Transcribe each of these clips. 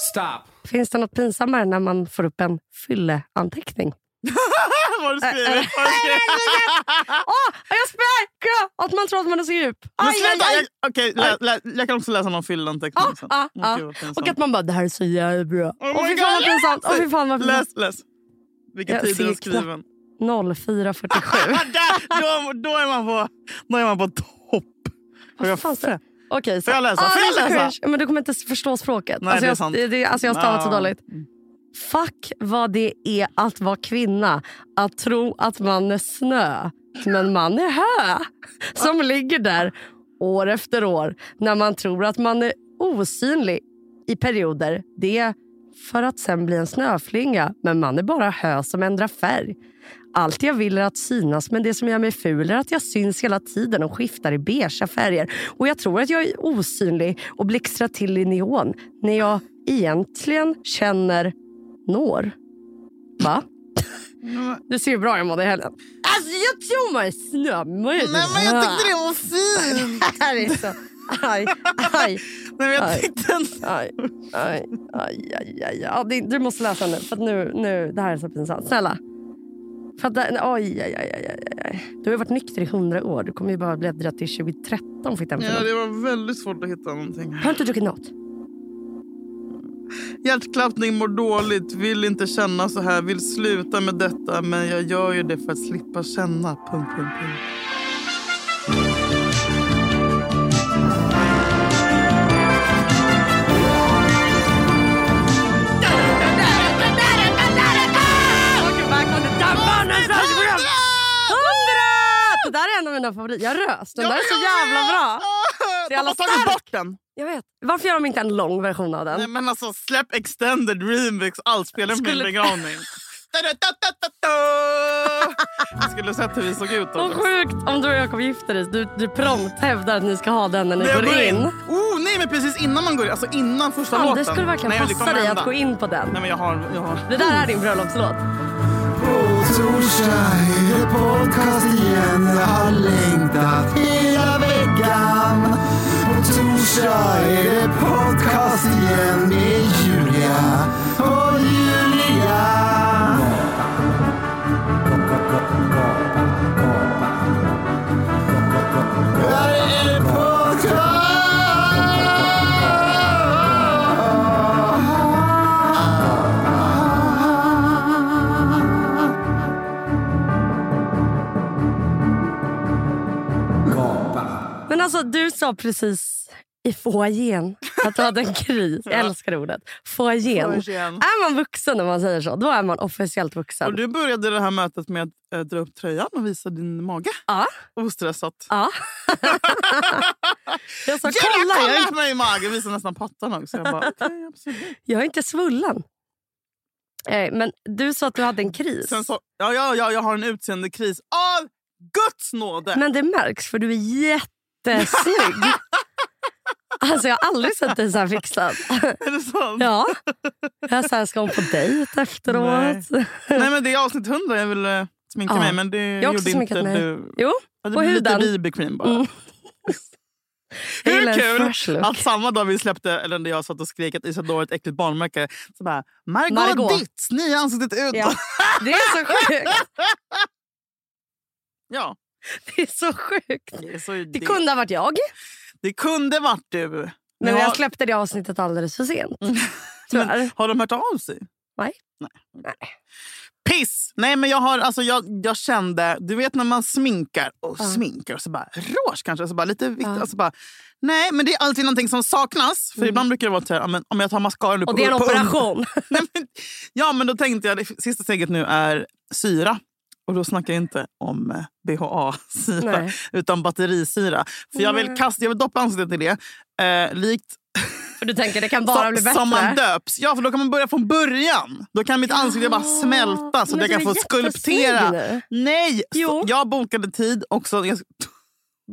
Stop. Finns det något pinsammare när man får upp en fylleanteckning? Vad du har du skrivit? Åh, jag spökar! Att man tror att man är så djup. Aj, aj, aj. jag, okej, lä, lä, jag kan också läsa någon fyllanteckning Ja, sen. vad pinsamt. Och att man bara, det här är så jävla bra. Oh my fy fan vad pinsamt. Fy fan vad. Läs, läs. Vilken Jag tid är ser den skriven? 04.47. Där, då, då, är man på, då är man på topp. Vad fan står det? Okej. Får jag läsa? Ah, Får jag läsa? cringe. Men du kommer inte förstå språket. Nej, alltså, det är jag, sant. det, det, alltså, jag har stavat så dåligt. Fuck vad det är att vara kvinna. Att tro att man är snö, men man är hö. Som ligger där år efter år när man tror att man är osynlig i perioder. Det är för att sen bli en snöflinga, men man är bara hö som ändrar färg. Allt jag vill är att synas, men det som gör mig ful är att jag syns hela tiden och skiftar i beigea färger. Och jag tror att jag är osynlig och blixtrar till i neon när jag egentligen känner når. Va? Du ser ju bra ut Madde i helgen. Alltså jag tror man är snö. Man är Nej, men jag tyckte det var fint. det här är så... Aj, aj, Nej, jag Aj. tyckte aj, aj, aj, aj, aj. Ja, det, du måste läsa nu, för att nu, nu, det här är så pinsamt. Snälla. För att det, oj, aj, aj, aj. Du har ju varit nykter i hundra år. Du kommer ju bara bläddra till 2013 fick den Ja, det var väldigt svårt att hitta någonting. Har du inte druckit något? Hjärtklappning, mår dåligt, vill inte känna så här, vill sluta med detta men jag gör ju det för att slippa känna. Punkt, punkt, punkt. Av mina favoriter. Jag rös. Den där är så jävla bra. De jävla har tagit bort den. Jag vet. Varför gör de inte en lång version av den? Nej, men alltså, släpp extended remix, allt spelar på min Skulle- begravning. Jag skulle sett hur vi såg ut. Vad sjukt om du och jag kommer gifta dig. Du, du prompt hävdar att ni ska ha den när ni jag går in. Oh, nej, men precis innan man går in. Alltså innan första Fan, låten. det skulle verkligen nej, passa dig att gå in på den. Nej, men jag har... Jag har. Det där är din bröllopslåt. Torsdag är det podcast igen. Jag har längtat hela veckan. På torsdag är det podcast igen med Julia och Julia. Alltså, du sa precis i foajén att du hade en kris. Jag älskar ordet. Foajén. Är man vuxen när man säger så, då är man officiellt vuxen. Och du började det här mötet med att äh, dra upp tröjan och visa din mage. Ja. Ostressat. Ja. jag sa kolla, kolla jag mig i magen! Visar nästan pattarna också. Jag bara, absolut. jag är inte svullen. Eh, men du sa att du hade en kris. Sen så, ja, ja, ja, jag har en utseendekris av Guds nåde. Men det märks för du är jättesnygg. alltså jag har aldrig sett dig så här fixad. Är det sant? ja. Jag så här, ska hon på dejt efteråt? Nej, men det är avsnitt 100. Jag vill uh, sminka Ja. mig, men det Jag gjorde inte mig. du. Jo, Ja, det på blir lite huden. BB-cream bara. Mm. Hur kul att samma dag vi släppte, eller när jag satt och skrek att Isadora är ett äckligt barnmärke, så bara Margot, Margot. Ditz, nya ansiktet ut. Ja. Det är så sjukt. ja. Det är så sjukt. Det, är så, Det kunde ha varit jag. det kunde varit du. Men Men jag har, släppte det avsnittet alldeles för sent. Tyvärr. men, har de hört av sig? Nej. Nej. Piss! Nej men jag har alltså jag, jag kände, du vet när man sminkar och Ja. sminkar och så bara rouge kanske, så bara lite. Ja. Och så bara, nej men det är alltid någonting som saknas. För Mm. ibland brukar det vara så här, men om jag tar mascara nu Och på det är en operation. Ja, men då tänkte jag det sista steget nu är syra. Och då snackar jag inte om eh, BHA-syra, utan batterisyra. För jag vill, Nej. kasta, jag vill doppa ansiktet i det. Eh, likt För du tänker det kan bara som, bli bättre. som man döps. Ja, för då kan man börja från början. Då kan mitt ansikte bara smälta så att jag du kan få skulptera. Nej! Jo. Jag bokade tid också jag,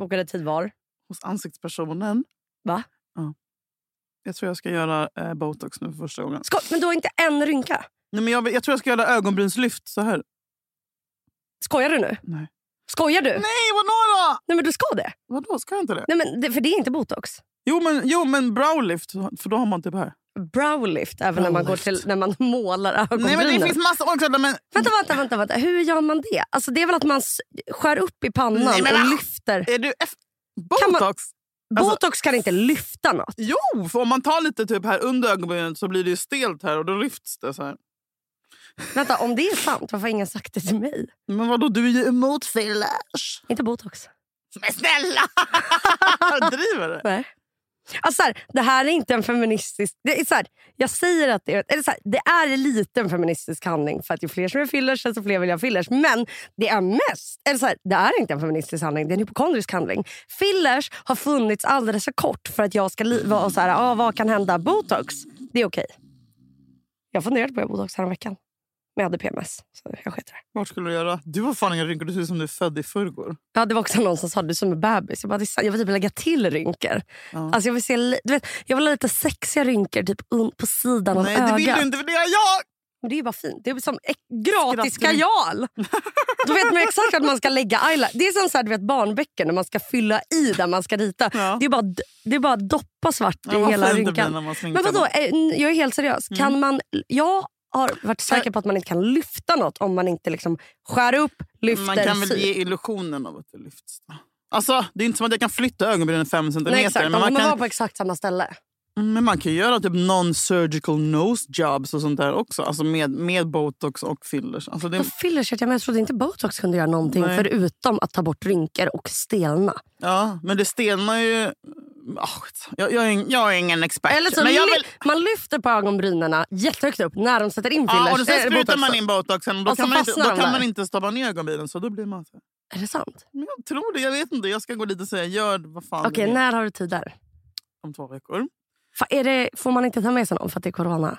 Bokade tid var. hos ansiktspersonen. Va? Ja. Jag tror jag ska göra eh, botox nu för första gången. Ska, men du har inte en rynka. Nej, men jag, jag tror jag ska göra ögonbrynslyft så här. Skojar du nu? Nej. Skojar du? Nej, vadå då? Nej men du ska det. Vadå, ska jag inte det? Nej, men det för det är inte botox. Jo men, jo, men browlift, för då har man typ här. browlift även när man, går till, när man målar ögonbrynen? Nej men det finns massa också. Men, Vänta, vänta, vänta, vänta. Hur gör man det? Alltså, det är väl att man skär upp i pannan Nej, men och lyfter. är du eff- Kan man- botox? alltså- Botox kan inte lyfta något. Jo, för om man tar lite typ här under ögonbrynet så blir det ju stelt här och då lyfts det så här. Vänta, om det är sant, varför har ingen sagt det till mig? Men vadå, du är ju emot fillers. Inte botox. Men snälla! Driver du? Nej. Alltså, så här, det här är inte en feministisk... Det är så här, jag säger att det är, eller så här, det är lite en feministisk handling. För att ju fler som är fillers, desto fler vill ha fillers. Men det är mest... Eller så det är inte en feministisk handling, det är en hypokondrisk handling. Fillers har funnits alldeles för kort för att jag ska vara så här, ah, vad kan hända? Botox, det är okej. Jag funderade på att göra botox här veckan. Men jag hade PMS, så jag sket det. Vart skulle du göra? Du har fan inga rynkor. Du ser ut som du är född i förrgår. Ja, det var också någon som sa du är som en bebis. Jag, bara, det är jag vill typ lägga till rynkor. Ja. Alltså jag, vill se, du vet, jag vill ha lite sexiga rynkor typ på sidan Nej, av det ögat. vill du inte för det har jag! Men det är bara fint. Det är som gratis kajal. Då vet man exakt att man ska lägga eyeliner. Det är som så här, du vet, barnböcker när man ska fylla i där man ska rita. Ja. Det är bara det är bara att doppa svart Ja, i hela det rynkan. Men vadå, jag är helt seriös. Mm. Kan man, jag har varit säker på att man inte kan lyfta något om man inte liksom skär upp, lyfter, Man kan väl syr. ge illusionen av att det lyfts. Alltså, det är inte som att jag kan flytta ögonbrynen fem centimeter. Nej, exakt. men, Man kan, vara på exakt samma ställe. Mm, men man kan göra typ non-surgical nose jobs och sånt där också. Alltså med, med botox och fillers. Alltså det, fillers, jag, men jag trodde inte botox kunde göra någonting Nej. förutom att ta bort rynkor och stelna. ja, men det stelnar ju... Ah, jag, jag, är, ing- jag är ingen expert. Eller så men jag vill, man lyfter på ögonbrynen jättehögt upp när de sätter in fillers. ja, och sen eh, sprutar botox. man in botoxen och då, Och kan man, inte, då kan man inte stoppa ner ögonbrynen. Så då blir man så. Är det sant? Men jag tror det, jag vet inte. Jag ska gå dit och säga gör vad fan Okej, vill när har du tid där? om två veckor. Fa- är det, får man inte ta med sig någon för att det är corona?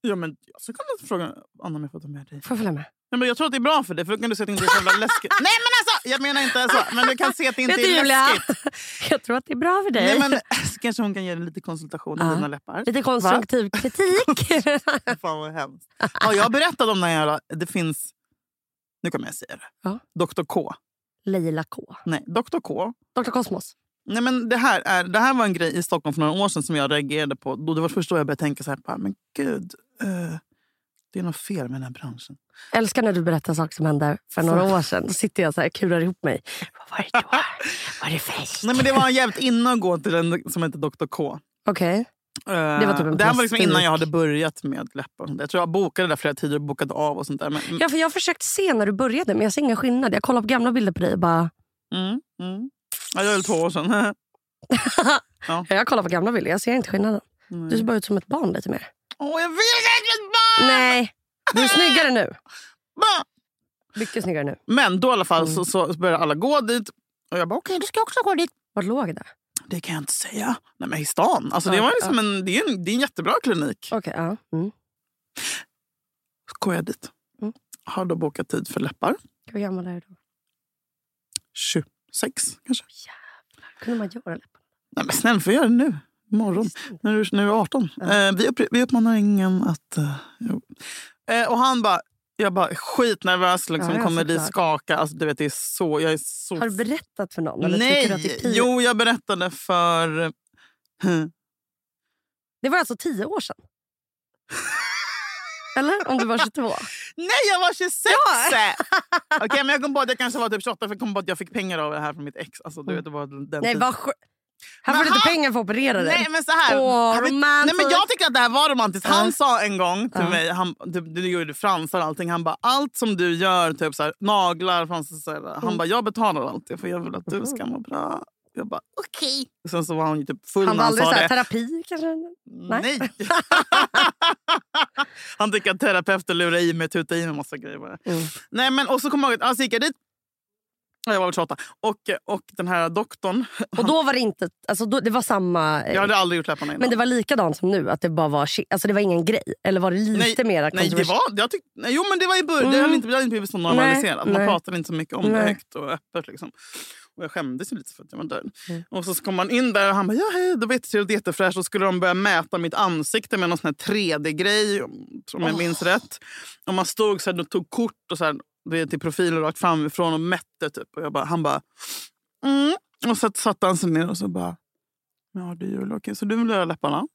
Ja, men jag ska kolla fråga Anna om jag får ta med dig. Får jag följa med? Nej, men jag tror att det är bra för dig, för då kan du se att det inte är så jävla läskigt. Nej men alltså! Jag menar inte så. Men du kan se att det inte är Julia? läskigt. jag tror att det är bra för dig. Nej, men, så kanske hon kan ge dig lite konsultation om Ja. dina läppar. Lite konstruktiv kritik. Fan vad hemskt. Ja, jag berättade om den här. Det finns... Nu kommer jag säga det. Ja. Dr K. Leila K. Nej, Dr K. Dr Cosmos. Nej, men det, här är, det här var en grej i Stockholm för några år sedan som jag reagerade på. Då det var först då jag började tänka så här, men gud. eh, det är något fel med den här branschen. älskar när du berättar saker som hände för några år sedan. Då sitter jag så här kurar ihop mig. Vad var det då? Var det fest? Nej, men det var jävligt inne att gå till en som heter Dr K. Okej. det var typ en det här var liksom innan jag hade börjat med läppar. Jag tror jag bokade där flera tider och bokade av och sånt där. Men, Ja, för jag har försökt se när du började men jag ser ingen skillnad. Jag kollar på gamla bilder på dig och bara... mm, mm. Ja, det var väl två år sedan. Ja, jag kollar på gamla bilder, jag ser inte skillnaden. Nej. Du ser bara ut som ett barn lite mer. Åh, jag vill verkligen bara! Nej, du är snyggare nu. Mycket snyggare nu. Men då i alla fall Mm. så, så började alla gå dit. Och jag bara okej, då ska jag också gå dit. Vart låg det? Det kan jag inte säga. Nej men i stan. Alltså, det, var liksom en, det, är en, det är en jättebra klinik. Okej, ja. Mm. Så går jag dit. Mm. Har då bokat tid för läppar. Hur gammal är du då? 26 kanske. kunde man göra läpparna? Nej men snälla, får jag göra det nu. Imorgon. När du, när du är 18. Eh, vi, upp, vi uppmanar ingen att... Jo. eh, och han bara... Jag bara skitnervös. Liksom, Ja, ja, kommer dit skaka. Alltså, du vet, det är så, jag är så... Har du berättat för någon? Eller du att det, är Nej! Jo, jag berättade för... eh, det var alltså tio år sedan? Eller? Om du var 22? Nej, jag var 26! Okej, men jag kom på att jag kanske var typ 28 för jag kom på att jag fick pengar av det här från mitt ex. Alltså, du vet, det var den Nej, vad Här Men får han- pengar för att operera dig. Nej men så här. Han vet- romantic. nej, men jag tycker att det här var romantiskt. Han Ja. sa en gång till Ja. mig, han, du, du gjorde fransar och allting. Han bara, allt som du gör, typ så här, naglar, fransar, så här, han Mm. bara, jag betalar allt för jag vill att du ska må bra. Jag bara, okej. Sen så var han ju typ full Han när var han aldrig sa så här, det. terapi kanske? Nej. Nej. han tycker att terapeuter lurar i mig, tutar i mig massa grejer. Bara. Mm. Nej, men, och så kom jag ihåg, alltså gick jag dit. Ja, Jag var väl 28. Och, och den här doktorn, Och då var det inte... Alltså då, det var samma... eh, jag hade aldrig gjort läpparna innan. Men det var likadant som nu? Att det bara var alltså det var ingen grej? Eller var det lite mer Nej, det var, jag tyck, nej, jo, men det var i början. Det Mm. det hade inte blivit så normaliserat. Man nej. pratade inte så mycket om det Nej. högt och öppet. Liksom. Och jag skämdes ju lite för att jag var död. Mm. Och så kom man in där och han bara, ja hej, då vet jag det är jättefräscht. Och skulle de börja mäta mitt ansikte med någon sån här 3D-grej, om jag minns rätt. Och man stod så här, och tog kort och så här, du vet, i profilen rakt framifrån och mätte. Typ. Och jag bara, han bara, mm. Och så satte han sig ner och så bara, ja du Julia, okej, så du vill göra läpparna?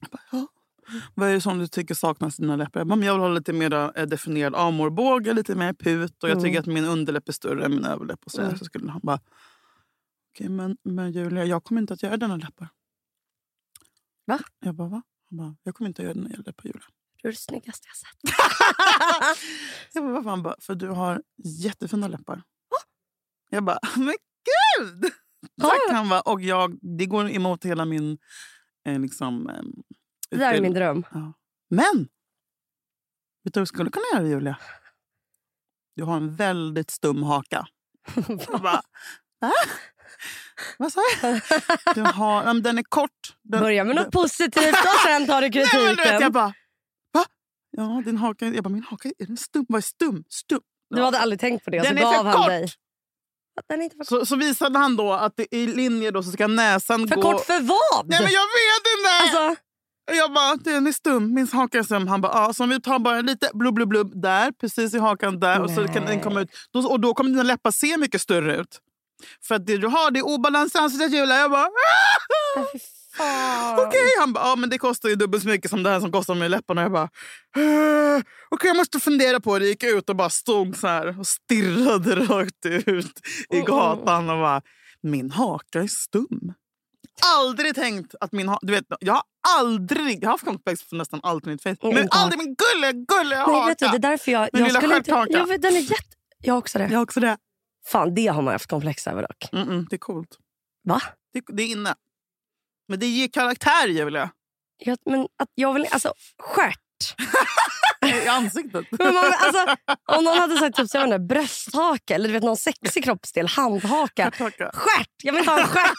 Jag bara, ja. Vad är det som du tycker saknas i dina läppar? Jag, bara, men jag vill ha lite mer eh, definierad amårbåge, lite mer put och jag tycker att min underläpp är större än min överläpp. Och så, där. så skulle han bara, okej men, men Julia, jag kommer inte att göra dina läppar. Va? Jag bara, va? Han bara, jag kommer inte att göra dina läppar Julia. Du är det snyggaste jag sett. Jag bara, varför? Han bara, för du har jättefina läppar. Jag bara, men gud! Tack! Han bara, och jag, det går emot hela min... Eh, liksom, eh, Det där är min dröm. Ja. Men! Vet du vad du skulle kunna göra, Julia? Du har en väldigt stum haka. Bara, va? Vad sa jag? Du har, ja, men den är kort. Den, Börja med något positivt och sen tar du Nej, men du vet, kritiken. jag bara, va? Ja, din haka, jag bara, min haka, är den stum? Vad är stum? Stum. Du hade aldrig tänkt på det så Den är gav för han kort. dig. Den är inte för, Så, så visade han då att det, i linje då så ska näsan för gå... kort för vad? Nej men jag vet inte! alltså, Jag bara, den är stum. Min haka är stum. Han bara, ja, så om vi tar bara lite blubb, blubb, blubb där, precis i hakan där. Och så kan den komma ut. Då, och då kommer dina läppar se mycket större ut. För att det du har det är obalans i ansiktet Julia. Jag bara, "Ah!" fy fan. okej. Han bara, ja men det kostar ju dubbelt så mycket som det här som kostar med läpparna. Jag bara, "Ah, okej jag måste fundera på det. Gick ut och bara stod så här och stirrade rakt ut i gatan och bara, min haka är stum. Aldrig tänkt att min. Du vet, jag har aldrig... Jag har haft komplex för nästan allt i mitt face. Men inte aldrig min gulliga Nej, haka. vet du, det är därför jag... Min jag lilla stjärthaka. jag vet, den är jätte... Jag har också det. Jag har också det. Fan, det har man haft komplex över dock. Mm -mm, det är coolt. Va? Det, det är inne. Men det ger karaktär, Julia. Jag, men att jag vill... Alltså, stjärt. I ansiktet. Men man, alltså, om någon hade sagt typ, så jag vet inte, brösthaka eller du vet, någon sexig kroppsdel, handhaka. Stjärt! Jag vill inte ha en stjärt.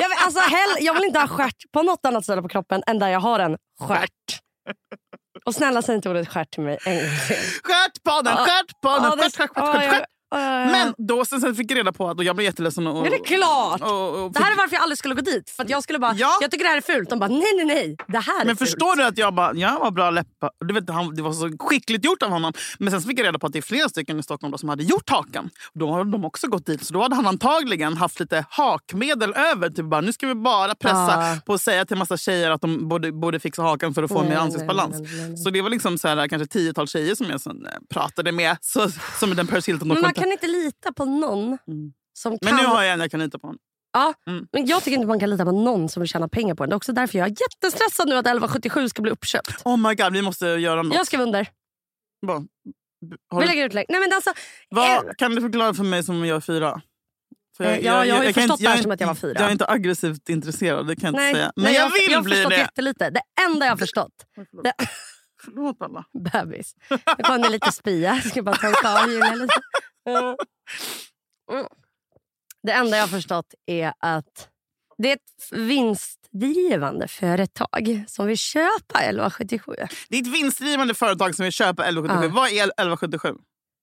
Jag vill, alltså, hell, jag vill inte ha stjärt på något annat ställe på kroppen än där jag har en stjärt. Och snälla säg inte ordet stjärt till mig en gång till. Ja, det- stjärt, stjärt, stjärt, stjärt. Ja, ja, ja. Men då sen, sen fick jag reda på att och jag blev jätteledsen. Och, Ja, det är klart. och, och, Det här är varför jag aldrig skulle gå dit. För att jag skulle bara, Ja. jag tycker det här är fult. De bara, nej nej nej. Det här är Men fult. förstår du att jag bara, jag har bra läppar. Du vet, han, det var så skickligt gjort av honom. Men sen fick jag reda på att det är flera stycken i Stockholm då, som hade gjort hakan. Då har de också gått dit. Så då hade han antagligen haft lite hakmedel över. Typ bara, nu ska vi bara pressa Ja. på att säga till massa tjejer att de borde, borde fixa hakan för att få Nej, mer ansiktsbalans. nej, nej, nej. Så det var liksom så här, kanske tiotal tjejer som jag sen, eh, pratade med. Så, som den Paris Hilton. Kan inte lita på någon som kan... Men nu har jag en jag kan lita på. honom. Ja, Mm. men jag tycker inte man kan lita på någon som vill tjäna pengar på den. Det är också därför jag är jättestressad nu att 1177 ska bli uppköpt. Oh my god, vi måste göra något. Jag skrev under. Har Vi lägger ut länk. Nej, men alltså, vad, kan du förklara för mig som jag är fyra? För Eh, ja, jag har ju förstått inte- det här jag är som att jag inte- var fyra. Jag är inte aggressivt intresserad, det kan jag nej, inte säga. Men nej, jag, vill jag har bli förstått det. jättelite. Det enda jag har förstått. Förlåt. Det, Förlåt alla. bebis. Nu kom det lite spya. Jag ska bara torka av Julia lite. Mm. Det enda jag har förstått är att det är ett vinstdrivande företag som vill köpa 1177. Det är ett vinstdrivande företag som vill köpa 1177. Ja. Vad är 1177?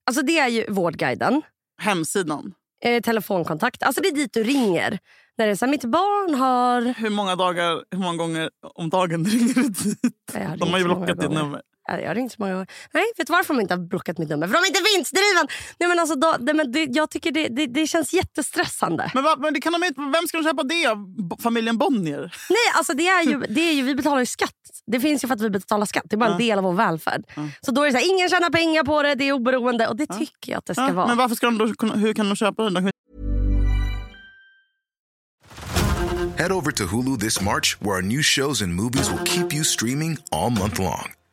Alltså det är ju Vårdguiden. Hemsidan. eh, telefonkontakt. Alltså det är dit du ringer. När det är så här, mitt barn har... Hur många, dagar, hur många gånger om dagen ringer du dit? De har ju blockat ditt nummer. Ja, Jag har ringt så många gånger. Nej, vet du varför de inte har blockat mitt nummer? För de är inte vinstdrivande! Nej, men alltså, då, det, men det, jag tycker det, det, det känns jättestressande. Men, vad- men det kan de inte, vem ska de köpa det av? Familjen Bonnier? Nej, alltså det är ju, det är ju, vi betalar ju skatt. Det finns ju för att vi betalar skatt. Det är bara en Ja. del av vår välfärd. Så då är det så här, ingen tjänar pengar på det, det är oberoende. Och det tycker jag att det ska Ja, vara. men varför ska de då, kunna- hur kan de köpa den? De kan- Head over to Hulu this March, where our new shows and movies will keep you streaming all month long.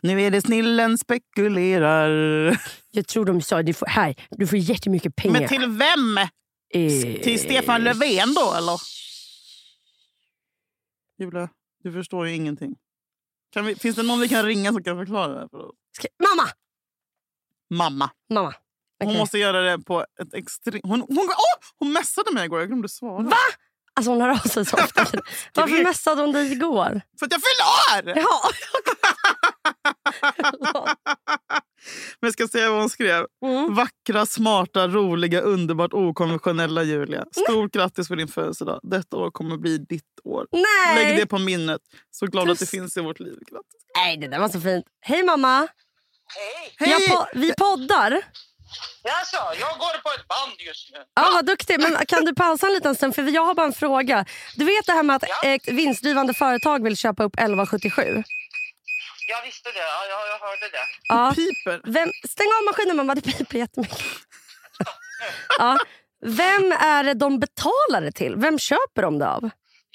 Nu är det snillen spekulerar. Jag tror de sa du får, här, du får jättemycket pengar. Men till vem? Eh, Till Stefan Löfven då eller? Julia, du förstår ju ingenting. Kan vi, finns det någon vi kan ringa som kan förklara det här för oss? ska, mamma! Mamma. Mamma. Hon Okej. måste göra det på ett extremt... Hon, hon, åh, hon messade mig igår, jag glömde svara. Va? Alltså hon hör av sig så ofta. Varför messade hon dig igår? För att jag fyllde år! Ja. Men jag ska säga vad hon skrev. Mm. Vackra, smarta, roliga, underbart okonventionella Julia. Stort grattis på din födelsedag. Detta år kommer bli ditt år. Nej. Lägg det på minnet. Så glad att det finns i vårt liv. Grattis. Nej, det där var så fint. Hej mamma! Hej! Hej! Jag po- vi poddar. Jaså, jag går på ett band just nu. Ja, vad duktig. Men kan du pausa en liten stund? För jag har bara en fråga. Du vet det här med att Ja. ett vinstdrivande företag vill köpa upp 1177? Jag visste det, ja, jag, jag hörde det. Ja. Piper. Vem, stäng av maskinen mamma, det piper jättemycket. Ja. Vem är det de betalar det till? Vem köper de det av?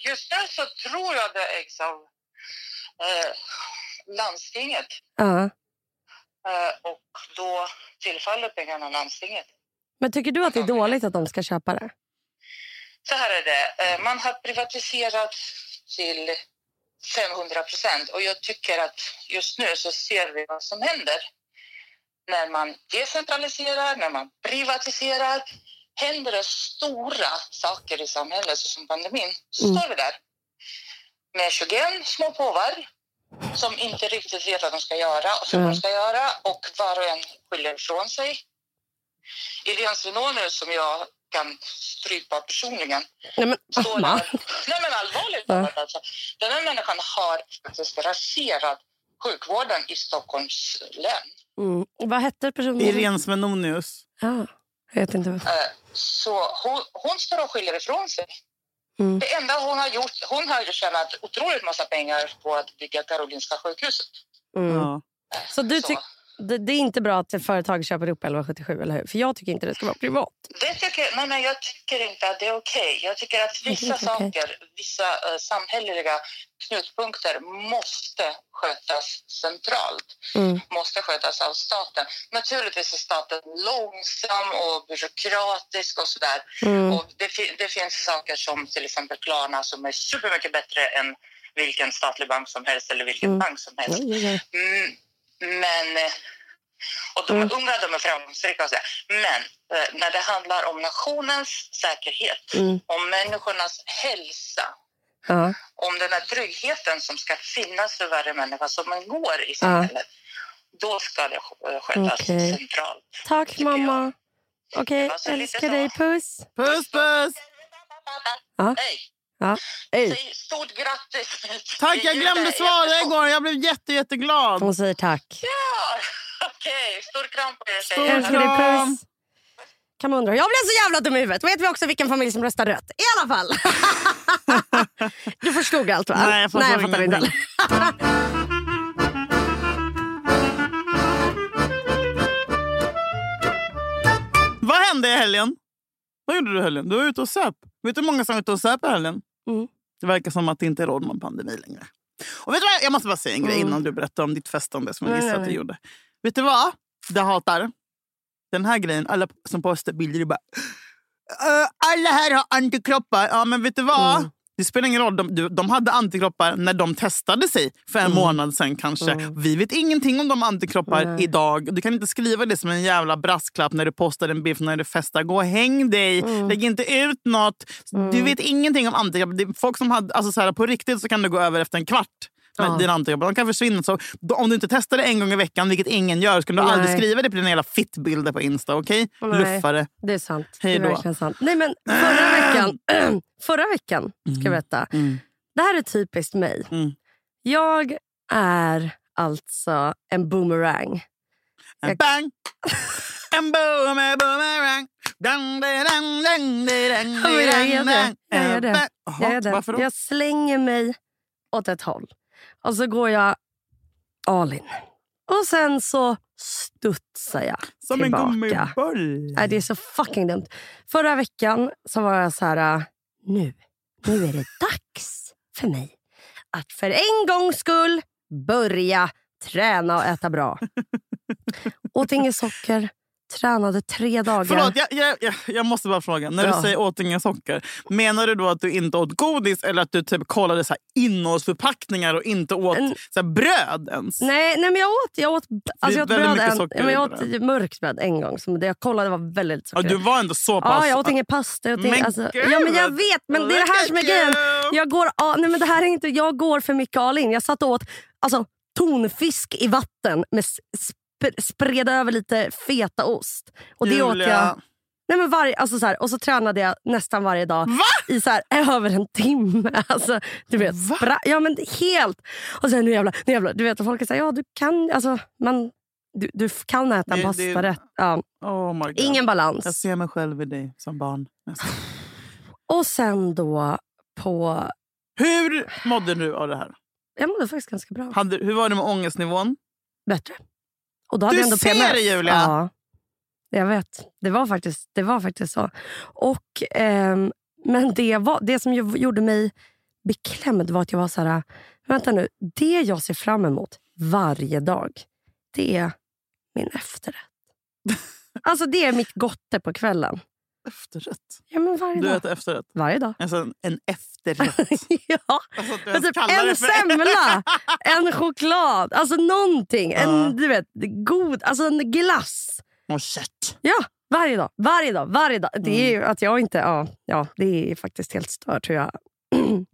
Just nu så tror jag det ägs av eh, landstinget. Ja. Eh, och då tillfaller pengarna landstinget. Men tycker du att det är dåligt att de ska köpa det? Så här är det, eh, man har privatiserat till 500 procent och jag tycker att just nu så ser vi vad som händer. När man decentraliserar, när man privatiserar händer det stora saker i samhället såsom pandemin. Så Mm. står vi där med 21 små påvar som inte riktigt vet vad de ska göra och som Mm. de ska göra och var och en skyller ifrån sig. Irene Svenonius som jag kan strypa personligen Nej men står där. Nej men allvarligt Ja. talat alltså. Den här människan har faktiskt raserat sjukvården i Stockholms län. Mm. Vad hette personen? Irene Svenonius. Ja, jag vet inte. Eh, Så hon, hon står och skyller ifrån sig. Mm. Det enda hon har gjort, hon har ju tjänat otroligt massa pengar på att bygga Karolinska sjukhuset. Mm. Ja. Så du Så. Det, det är inte bra att företag köper upp 1177, eller hur? För jag tycker inte det ska vara privat. Det tycker, nej, men jag tycker inte att det är okej. Jag tycker att vissa okej. saker, vissa eh, samhälleliga knutpunkter måste skötas centralt. Mm. måste skötas av staten. Naturligtvis är staten långsam och byråkratisk och sådär. Mm. Och det, det finns saker som till exempel Klarna som är supermycket bättre än vilken statlig bank som helst eller vilken Mm. bank som helst. Mm, men... eh, Och de Mm. är unga, de är framgångsrika och så. Men eh, när det handlar om nationens säkerhet, Mm. om människornas hälsa, Ja. om den här tryggheten som ska finnas för varje människa som man går i samhället, då ska det sk- skötas Okej. centralt. Tack mamma. Okej, lite älskar dig. Puss. Puss puss! Ja. Hej! Ja. Hej. Säg stort grattis! Tack, jag glömde svara igår. Jag blev jätte, jätteglad. Hon säger tack. Ja, okej. Stor kram på er Stor tjejer. Dig. kram. Puss. Kan man undra. Jag blev så jävla dum i huvudet. Vet vi också vilken familj som röstar rött? I alla fall. du förstod allt va? Nej, jag Nej, jag fattar inte. heller. Vad hände i helgen? Vad gjorde du i helgen? Du var ute och söp. Vet du hur många som var ute och söp i helgen? Mm. Det verkar som att det inte råder någon pandemi längre. Och vet du vad? Jag måste bara säga en grej Mm. innan du berättar om ditt festande som jag gissar att du gjorde. Vet du vad? Det hatar. Den här grejen. Alla som postar bilder är bara... "Äh, alla här har antikroppar. Ja, men vet du vad? Mm. Det spelar ingen roll. De, de hade antikroppar när de testade sig för en Mm. månad sedan kanske. Mm. Vi vet ingenting om de antikroppar Nej. idag. Du kan inte skriva det som en jävla brasklapp när du postar en bild när du festar. Gå och häng dig. Mm. Lägg inte ut något. Du vet ingenting om antikroppar. Folk som hade, alltså så här, på riktigt så kan det gå över efter en kvart. Med Ja. dina antikroppar. De kan försvinna. Så, om du inte testar det en gång i veckan, vilket ingen gör, skulle du Nej. aldrig skriva det på dina jävla fittbilder på Insta. Okej? Nej. Luffare. Det är sant. Hej då. Nej, men förra veckan, förra veckan ska jag berätta. Mm. Det här är typiskt mig. Mm. Jag är alltså en boomerang. En Jag- bang! En boom, en boomerang. Dang, dang, dang, dang, dang, Ja, men jag är dang, det. Jag En det. Jag, är det. Jag slänger mig åt ett håll. Och så går jag all in. Och sen så studsar jag Som en tillbaka. gummiboll. Nej, det är så fucking dumt. Förra veckan så var jag så här... äh, Nu, nu är det dags för mig att för en gångs skull börja träna och äta bra. Åt inget socker, tränade tre dagar. Förlåt, jag, jag, jag, jag måste bara fråga. När Ja. du säger åt inga socker, menar du då att du inte åt godis eller att du typ kollade så här innehållsförpackningar och inte åt En- så bröd ens? Nej, nej men jag åt, jag åt, alltså jag åt bröd en, men jag det åt mörkt bröd en gång. Som det jag kollade var väldigt Ja, socker. du var ändå så pass... Ja, jag åt ingen pasta. Jag åt Men alltså, ja, men jag vet, men det är det här som är grejen. Jag går, ah, nej, men det här är inte, jag går för mycket all in. Jag satt och åt alltså, tonfisk i vatten med spred över lite fetaost. Och det åt Julia. jag Nej, men varje, alltså så här, och så tränade jag nästan varje dag Va? i så här, över en timme. Alltså, du vet, spra- ja, men helt. Och sen nu jävlar, nu jävlar. Du vet, folk säger ja du kan, alltså, man, du, du kan äta en pastarätt. Ja, Oh ingen Jag balans. ser mig själv i dig som barn. Och sen då på... Hur mådde du av det här? Jag mådde faktiskt ganska bra. Hade, hur var det med ångestnivån? Bättre. Och då hade Du jag ändå ser PMS. det, Julia! Ja, jag vet. Det var faktiskt, det var faktiskt så. Och, ehm, men det, var, det som gjorde mig beklämd var att jag var så här... Vänta nu, det jag ser fram emot varje dag, det är min efterrätt. alltså det är mitt gotte på kvällen. Efterrätt. Ja, men varje Du dag. äter efterrätt. Varje dag. Alltså en, en efterrätt. ja. Alltså, Men typ en semla, en choklad, alltså någonting. En Ja. du vet, god, alltså en glass. Och kött. Ja, varje dag. Varje dag. Varje dag. Det är Mm. ju att jag inte... Ja, ja, det är faktiskt helt stört hur jag...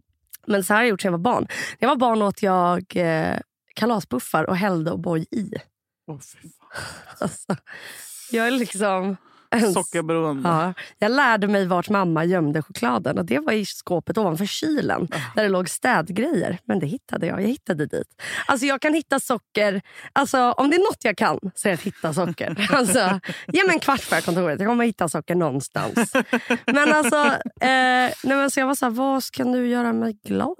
Men så här har jag gjort sedan jag var barn. När jag var barn åt jag eh, kalasbuffar och hällde O'boy i. Fan. Alltså, jag är liksom... en- Sockerberoende. Ja, jag lärde mig vart mamma gömde chokladen. Och Det var i skåpet ovanför kylen där det låg städgrejer. Men det hittade jag. Jag hittade dit. Alltså jag kan hitta socker. Alltså om det är något jag kan så är det att hitta socker. Alltså, ge mig en kvart för kontoret. Jag kommer hitta socker någonstans. Men alltså, eh, nej men så jag var så här, vad ska nu göra mig glad?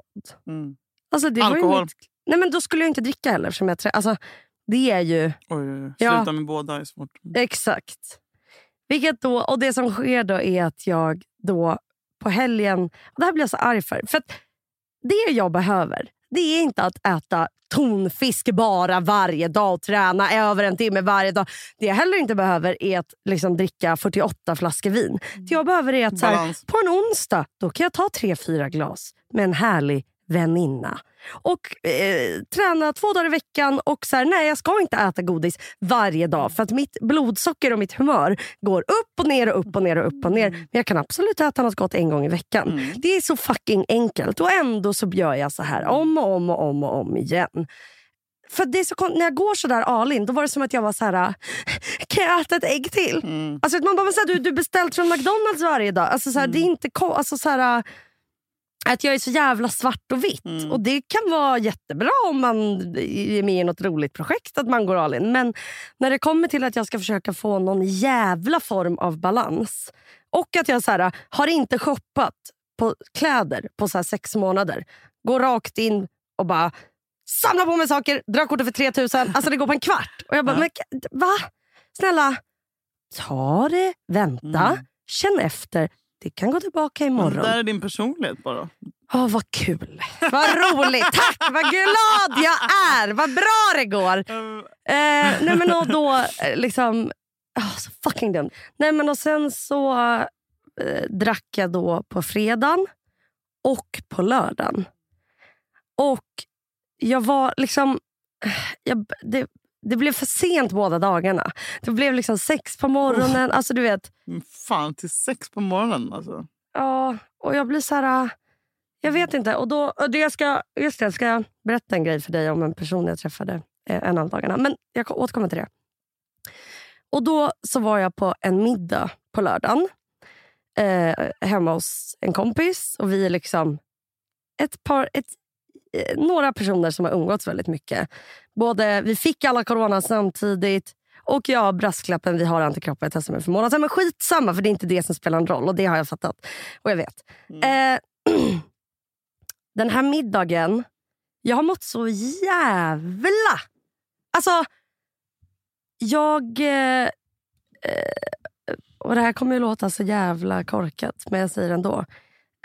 Mm. Alltså, det Var ju Alkohol. mitt, nej men då skulle jag inte dricka heller. Jag, alltså, det är ju... Oj, oj, oj. Ja. Sluta med båda är svårt. Exakt. Vilket då, och det som sker då är att jag då på helgen... Och det här blir jag så arg för. För det jag behöver, det är inte att äta tonfisk bara varje dag och träna över en timme varje dag. Det jag heller inte behöver är att liksom dricka 48 flaskor vin. Det jag behöver är att så här, på en onsdag då kan jag ta tre, fyra glas med en härlig väninna. Och eh, träna två dagar i veckan och så här, nej jag ska inte äta godis varje dag för att mitt blodsocker och mitt humör går upp och ner och upp och ner och upp och ner. Men jag kan absolut äta något gott en gång i veckan. Mm. Det är så fucking enkelt och ändå så gör jag så här om och om och om och om igen. För det är så, när jag går så där all in, då var det som att jag var så här. Kan jag äta ett ägg till? Mm. Alltså, man bara, så här, du, du beställt från McDonalds varje dag. Alltså, så här, Det är inte ko- alltså, så här, att jag är så jävla svart och vitt. Mm. Och Det kan vara jättebra om man är med i något roligt projekt, att man går all in. Men när det kommer till att jag ska försöka få någon jävla form av balans och att jag så här, har inte shoppat på kläder på så sex månader. Går rakt in och bara samlar på mig saker, drar kortet för 3000. Alltså det går på en kvart. Och jag bara, Ja. men, va? Snälla, ta det, vänta, Mm. känn efter. Det kan gå tillbaka imorgon. där är din personlighet bara. Åh, vad kul. Vad roligt. Tack, vad glad jag är. Vad bra det går. Eh, nej men och då, eh, liksom... Oh, så fucking dumt. Nej men och sen så eh, drack jag då på fredagen och på lördagen. Och jag var liksom... Jag, det, det blev för sent båda dagarna. Det blev liksom sex på morgonen. Alltså du vet, Fan, till sex på morgonen alltså. Ja, och jag blir så här... Jag vet inte. Och då, och det jag ska, just det, jag ska berätta en grej för dig om en person jag träffade eh, en av dagarna. Men jag återkommer till det. Och Då så var jag på en middag på lördagen eh, hemma hos en kompis. Och Vi är liksom ett par, ett, några personer som har umgåtts väldigt mycket. Både, vi fick alla corona samtidigt och jag brasklappen, vi har antikroppar, jag testade mig för månad. Men skitsamma, för det är inte det som spelar en roll. Och det har jag fattat. Och jag vet. Eh, den här middagen, jag har mått så jävla... Alltså, jag... Eh, eh, och det här kommer ju låta så jävla korkat, men jag säger det ändå.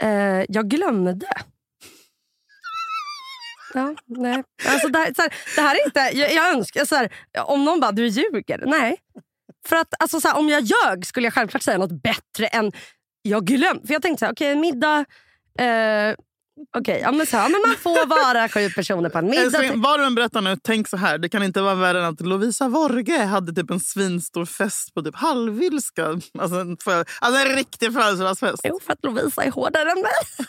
Eh, jag glömde. Ja, nej. Alltså det, här, så här, det här är inte... Jag, jag önskar... Så här, om någon bara, du ljuger. Nej. För att alltså, så om jag ljög skulle jag självklart säga något bättre än jag glömde. För jag tänkte så här, okej en middag. Eh, okej, ja, men så men man får vara sju personer på en middag. Älskling, vad du än berättar nu, tänk så här. Det kan inte vara värre än att Lovisa Vorge hade typ en svinstor fest på typ halvvilska. Alltså alltså en riktig födelsedagsfest. Jo, för att Lovisa är hårdare än mig.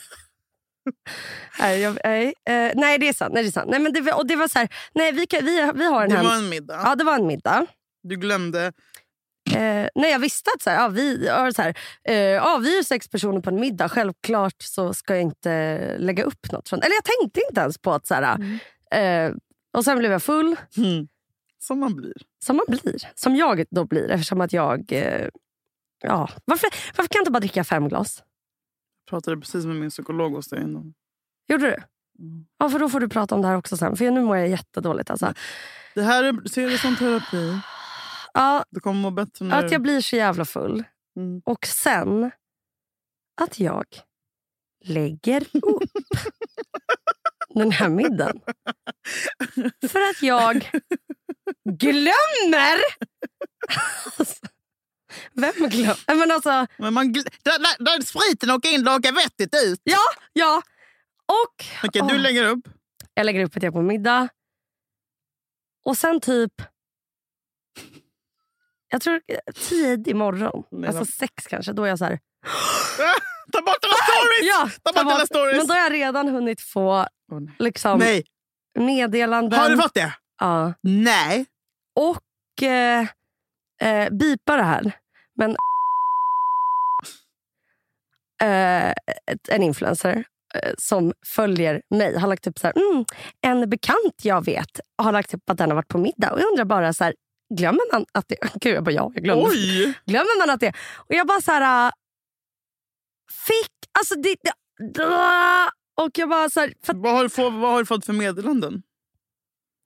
nej, jag, nej, eh, nej, det är sant. Nej, det är sant. Nej, men det, och det var så här, nej, vi, kan, vi, vi har en Det hem... var en middag. Ja, det var en middag. Du glömde. Eh, nej, jag visste att så här, ja, vi, ja, så här, eh, ja, vi är sex personer på en middag. Självklart så ska jag inte lägga upp något. Från, eller jag tänkte inte ens på att... Så här, eh, och sen blev jag full, Hmm. Som man blir. som man blir. Som jag då blir eftersom att jag... Eh, ja, varför, varför kan jag inte bara dricka fem glas? Pratade precis med min psykolog hos dig innan. Gjorde du? Ja, för då får du prata om det här också sen. För nu mår jag jättedåligt. Alltså. Det här är, ser det som terapi. Ja, Du kommer må bättre när att jag blir så jävla full. Mm. Och sen att jag lägger upp den här middagen. För att jag glömmer... Alltså, vem glömmer? Men alltså, Men man, gl- där, där, där spriten åker in låter vettigt ut. ja, ja. Och Okej, du Åh. lägger upp. jag lägger upp att jag är på middag. Och sen typ... Jag tror tidig morgon, Nej, alltså sex kanske, då är jag så här... Ta bort alla stories! Ja, Ta ta bort alla stories! Men då har jag redan hunnit få nej. liksom, Nej, meddelanden. har du fått det? Ja. Nej. Och eh, eh, bipa det här. Men eh, ett- en influencer eh, som följer mig har lagt upp så här, mm, en bekant jag vet har lagt upp att den har varit på middag. Och jag undrar bara, så här, glömmer man att det... Gud, jag bara, ja, jag glömde. Oj! Glömmer man att det... Och jag bara så här... äh, Fick... Alltså det... det och jag bara så här, för Vad har, du fått, vad har du fått för meddelanden?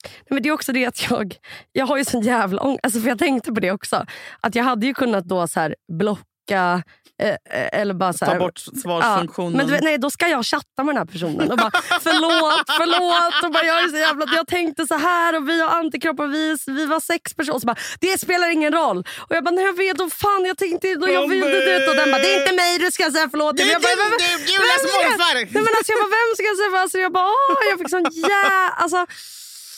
Nej, men Det är också det att jag, jag har ju sån jävla ångest. Alltså för jag tänkte på det också. Att jag hade ju kunnat då så här blocka eh, eh, eller bara så här, Ta bort svarsfunktionen. men du vet, nej, då ska jag chatta med den här personen och bara förlåt, förlåt. Och bara, jag, är så jävla, jag tänkte så här och vi har antikroppar, vi, vi var sex personer. Så bara, det spelar ingen roll. Och jag bara, nej jag vet, och fan jag tänkte och jag Åh, vill du vet. Och den bara, det är inte mig du ska säga förlåt. Det Men är jag bara, "Men- men- vem ska jag-" morfar! Nej, men alltså, vem ska jag säga? Alltså, jag bara, åh, jag fick sån jä... Alltså,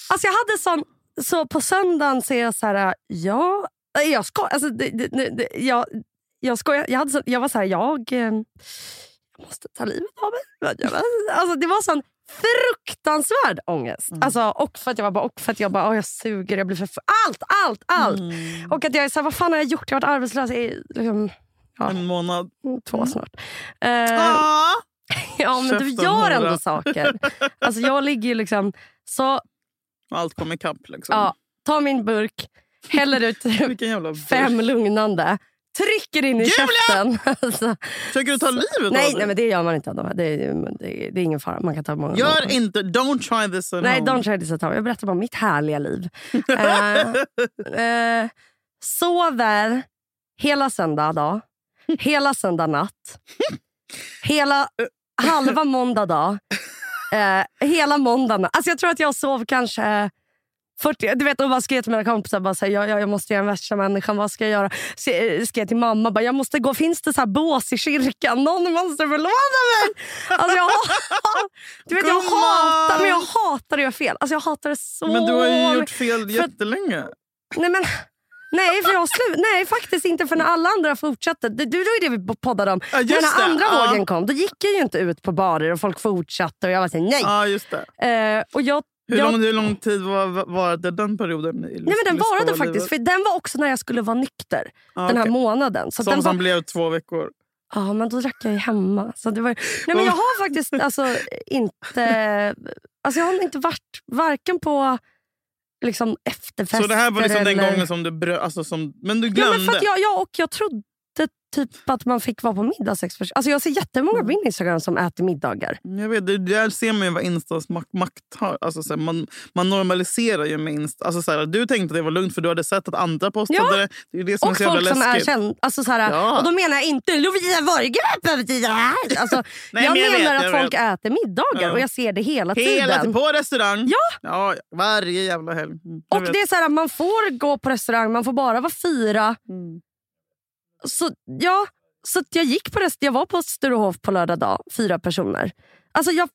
alltså jag hade sån... Så på söndagen så är jag så här, ja... Nej, Jag ska, alltså, det, det, det, jag, jag, skojar, jag, hade så, jag var så här, jag, eh, jag måste ta livet av mig. Alltså, det var sån fruktansvärd ångest. Alltså, och för att jag var bara, och för att jag bara, jag suger, jag blir för... Allt, allt, allt! Mm. Och att jag är så här, vad fan har jag gjort? Jag har varit arbetslös i liksom, ja, En månad. två snart. Eh, Ah. Ja, men du Käften, gör ändå saker. Alltså jag ligger ju liksom... Så Allt kom ikapp. Liksom. ja, ta min burk, häller ut fem lugnande, trycker in i Julia! käften. Alltså, Försöker du ta livet av nej, dig? nej, men det gör man inte. Det är, det är, det är ingen fara. Man kan ta många Gör gånger. inte... Don't try this at Nej, home. don't try this at home. Jag berättar bara om mitt härliga liv. eh, eh, sover hela söndag dag, hela söndag natt, hela halva måndag dag, eh, hela måndag natt. Alltså jag tror att jag sov kanske 40, du vet, och bara skrev till mina kompisar bara så här, jag, jag, jag måste göra den värsta människan. Vad ska jag göra? Sk- Skrev till mamma. Bara, jag måste gå. Finns det så här bås i kyrkan? Någon måste förlåta mig. Alltså jag, du vet, jag, hatar, men jag hatar att göra fel. Alltså jag hatar det så Men du har ju gjort fel För jättelänge. Nej, men, nej, för jag slut. nej, faktiskt inte. För när alla andra fortsatte. Det, det var ju det vi poddade om. Ja, när den andra Ja. vågen kom, då gick jag ju inte ut på barer och folk fortsatte. Och jag var så här, nej. Ja, just det. Eh, och jag, Hur, jag, lång, hur lång tid var, varade den perioden? Nej, men den livs- varade livsfarliga faktiskt. För den var också när jag skulle vara nykter. Ja, Den här okej. månaden. Så Som den som var, blev två veckor. ja, men då drack jag ju hemma. Så det var, nej, men jag har faktiskt alltså, inte... Alltså, jag har inte varit varken på liksom, efterfester Så det här var liksom den eller... gången som du bröt... Alltså som, men du Ja, glömde? men för jag, jag, och jag trodde inte typ att man fick vara på middag sex personer. Alltså jag ser jättemånga på min Instagram som äter middagar. Jag vet, det där ser man ju vad Instas mak- makt har. Alltså, så här, man, man normaliserar ju med Insta. Alltså, så här, du tänkte att det var lugnt för du hade sett att andra postade Ja. det. Det är det som är Och så jävla folk som är läskigt. kända. Alltså så här, Ja. Och då menar jag inte det här. Alltså, Nej, jag men jag menar vet, att jag folk vet. äter middagar Ja. och jag ser det hela, Hela tiden. tiden på restaurang. Ja. ja varje jävla helg. Mm, Och vet. det är så här, Man får gå på restaurang, man får bara vara fyra. Mm. Så ja, så jag gick på rest, jag var på Sturehof på lördag dag, fyra personer. Alltså jag...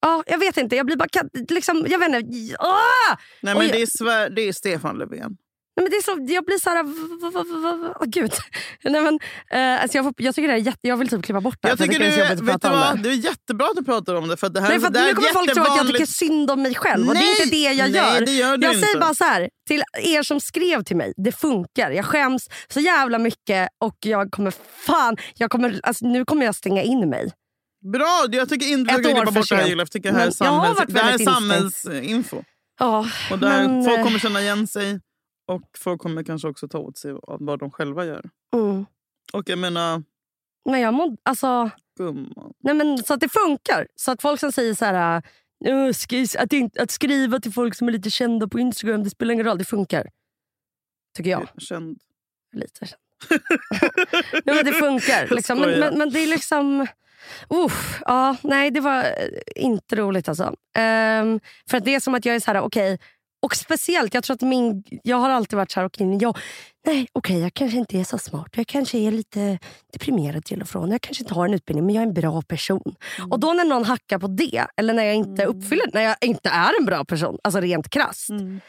Ja, jag vet inte, jag blir bara... Liksom, jag vet inte. Ah! Nej, men det, är Sver- det är Stefan Löfven. Nej, men det är så, jag blir så här... gud. Nej, men, eh, alltså jag, får, jag tycker det är jätte, Jag vill typ klippa bort det. här, Jag tycker det du, vet du vad? det. är jättebra att du pratar om det. För det här, Nej, för det nu kommer folk tro att jag tycker synd om mig själv. Och det är inte det jag Nej, gör. det gör jag inte. säger bara så här, till er som skrev till mig. Det funkar. Jag skäms så jävla mycket och jag kommer fan... Jag kommer, alltså, nu kommer jag stänga in mig. Bra, jag tycker inte du klippa bort det här. Jag tycker det här är, samhälls, det här samhällsinfo. Ja, Och där men, folk eh, kommer känna igen sig och folk kommer kanske också ta åt sig av vad de själva gör. mm. Och jag menar, Men jag må, alltså, gumman. nej men, så att det funkar. Så att folk som säger så här... "Åh, skri- Att, inte, att skriva till folk som är lite kända på Instagram, det spelar ingen roll. Det funkar. Tycker jag. Känd. Lite känd. nej, men det funkar. Liksom. Men, men, men det är liksom... Uff, ja, nej, det var eh, inte roligt. alltså. Ehm, för att det är som att jag är så här, okej. Och speciellt, jag tror att min... Jag har alltid varit så här, men jag, nej, okej, jag kanske inte är så smart. Jag kanske är lite deprimerad till och från. Jag kanske inte har en utbildning, men jag är en bra person. Mm. Och då när någon hackar på det, eller när jag inte uppfyller, när jag inte är en bra person, alltså rent krasst. Mm.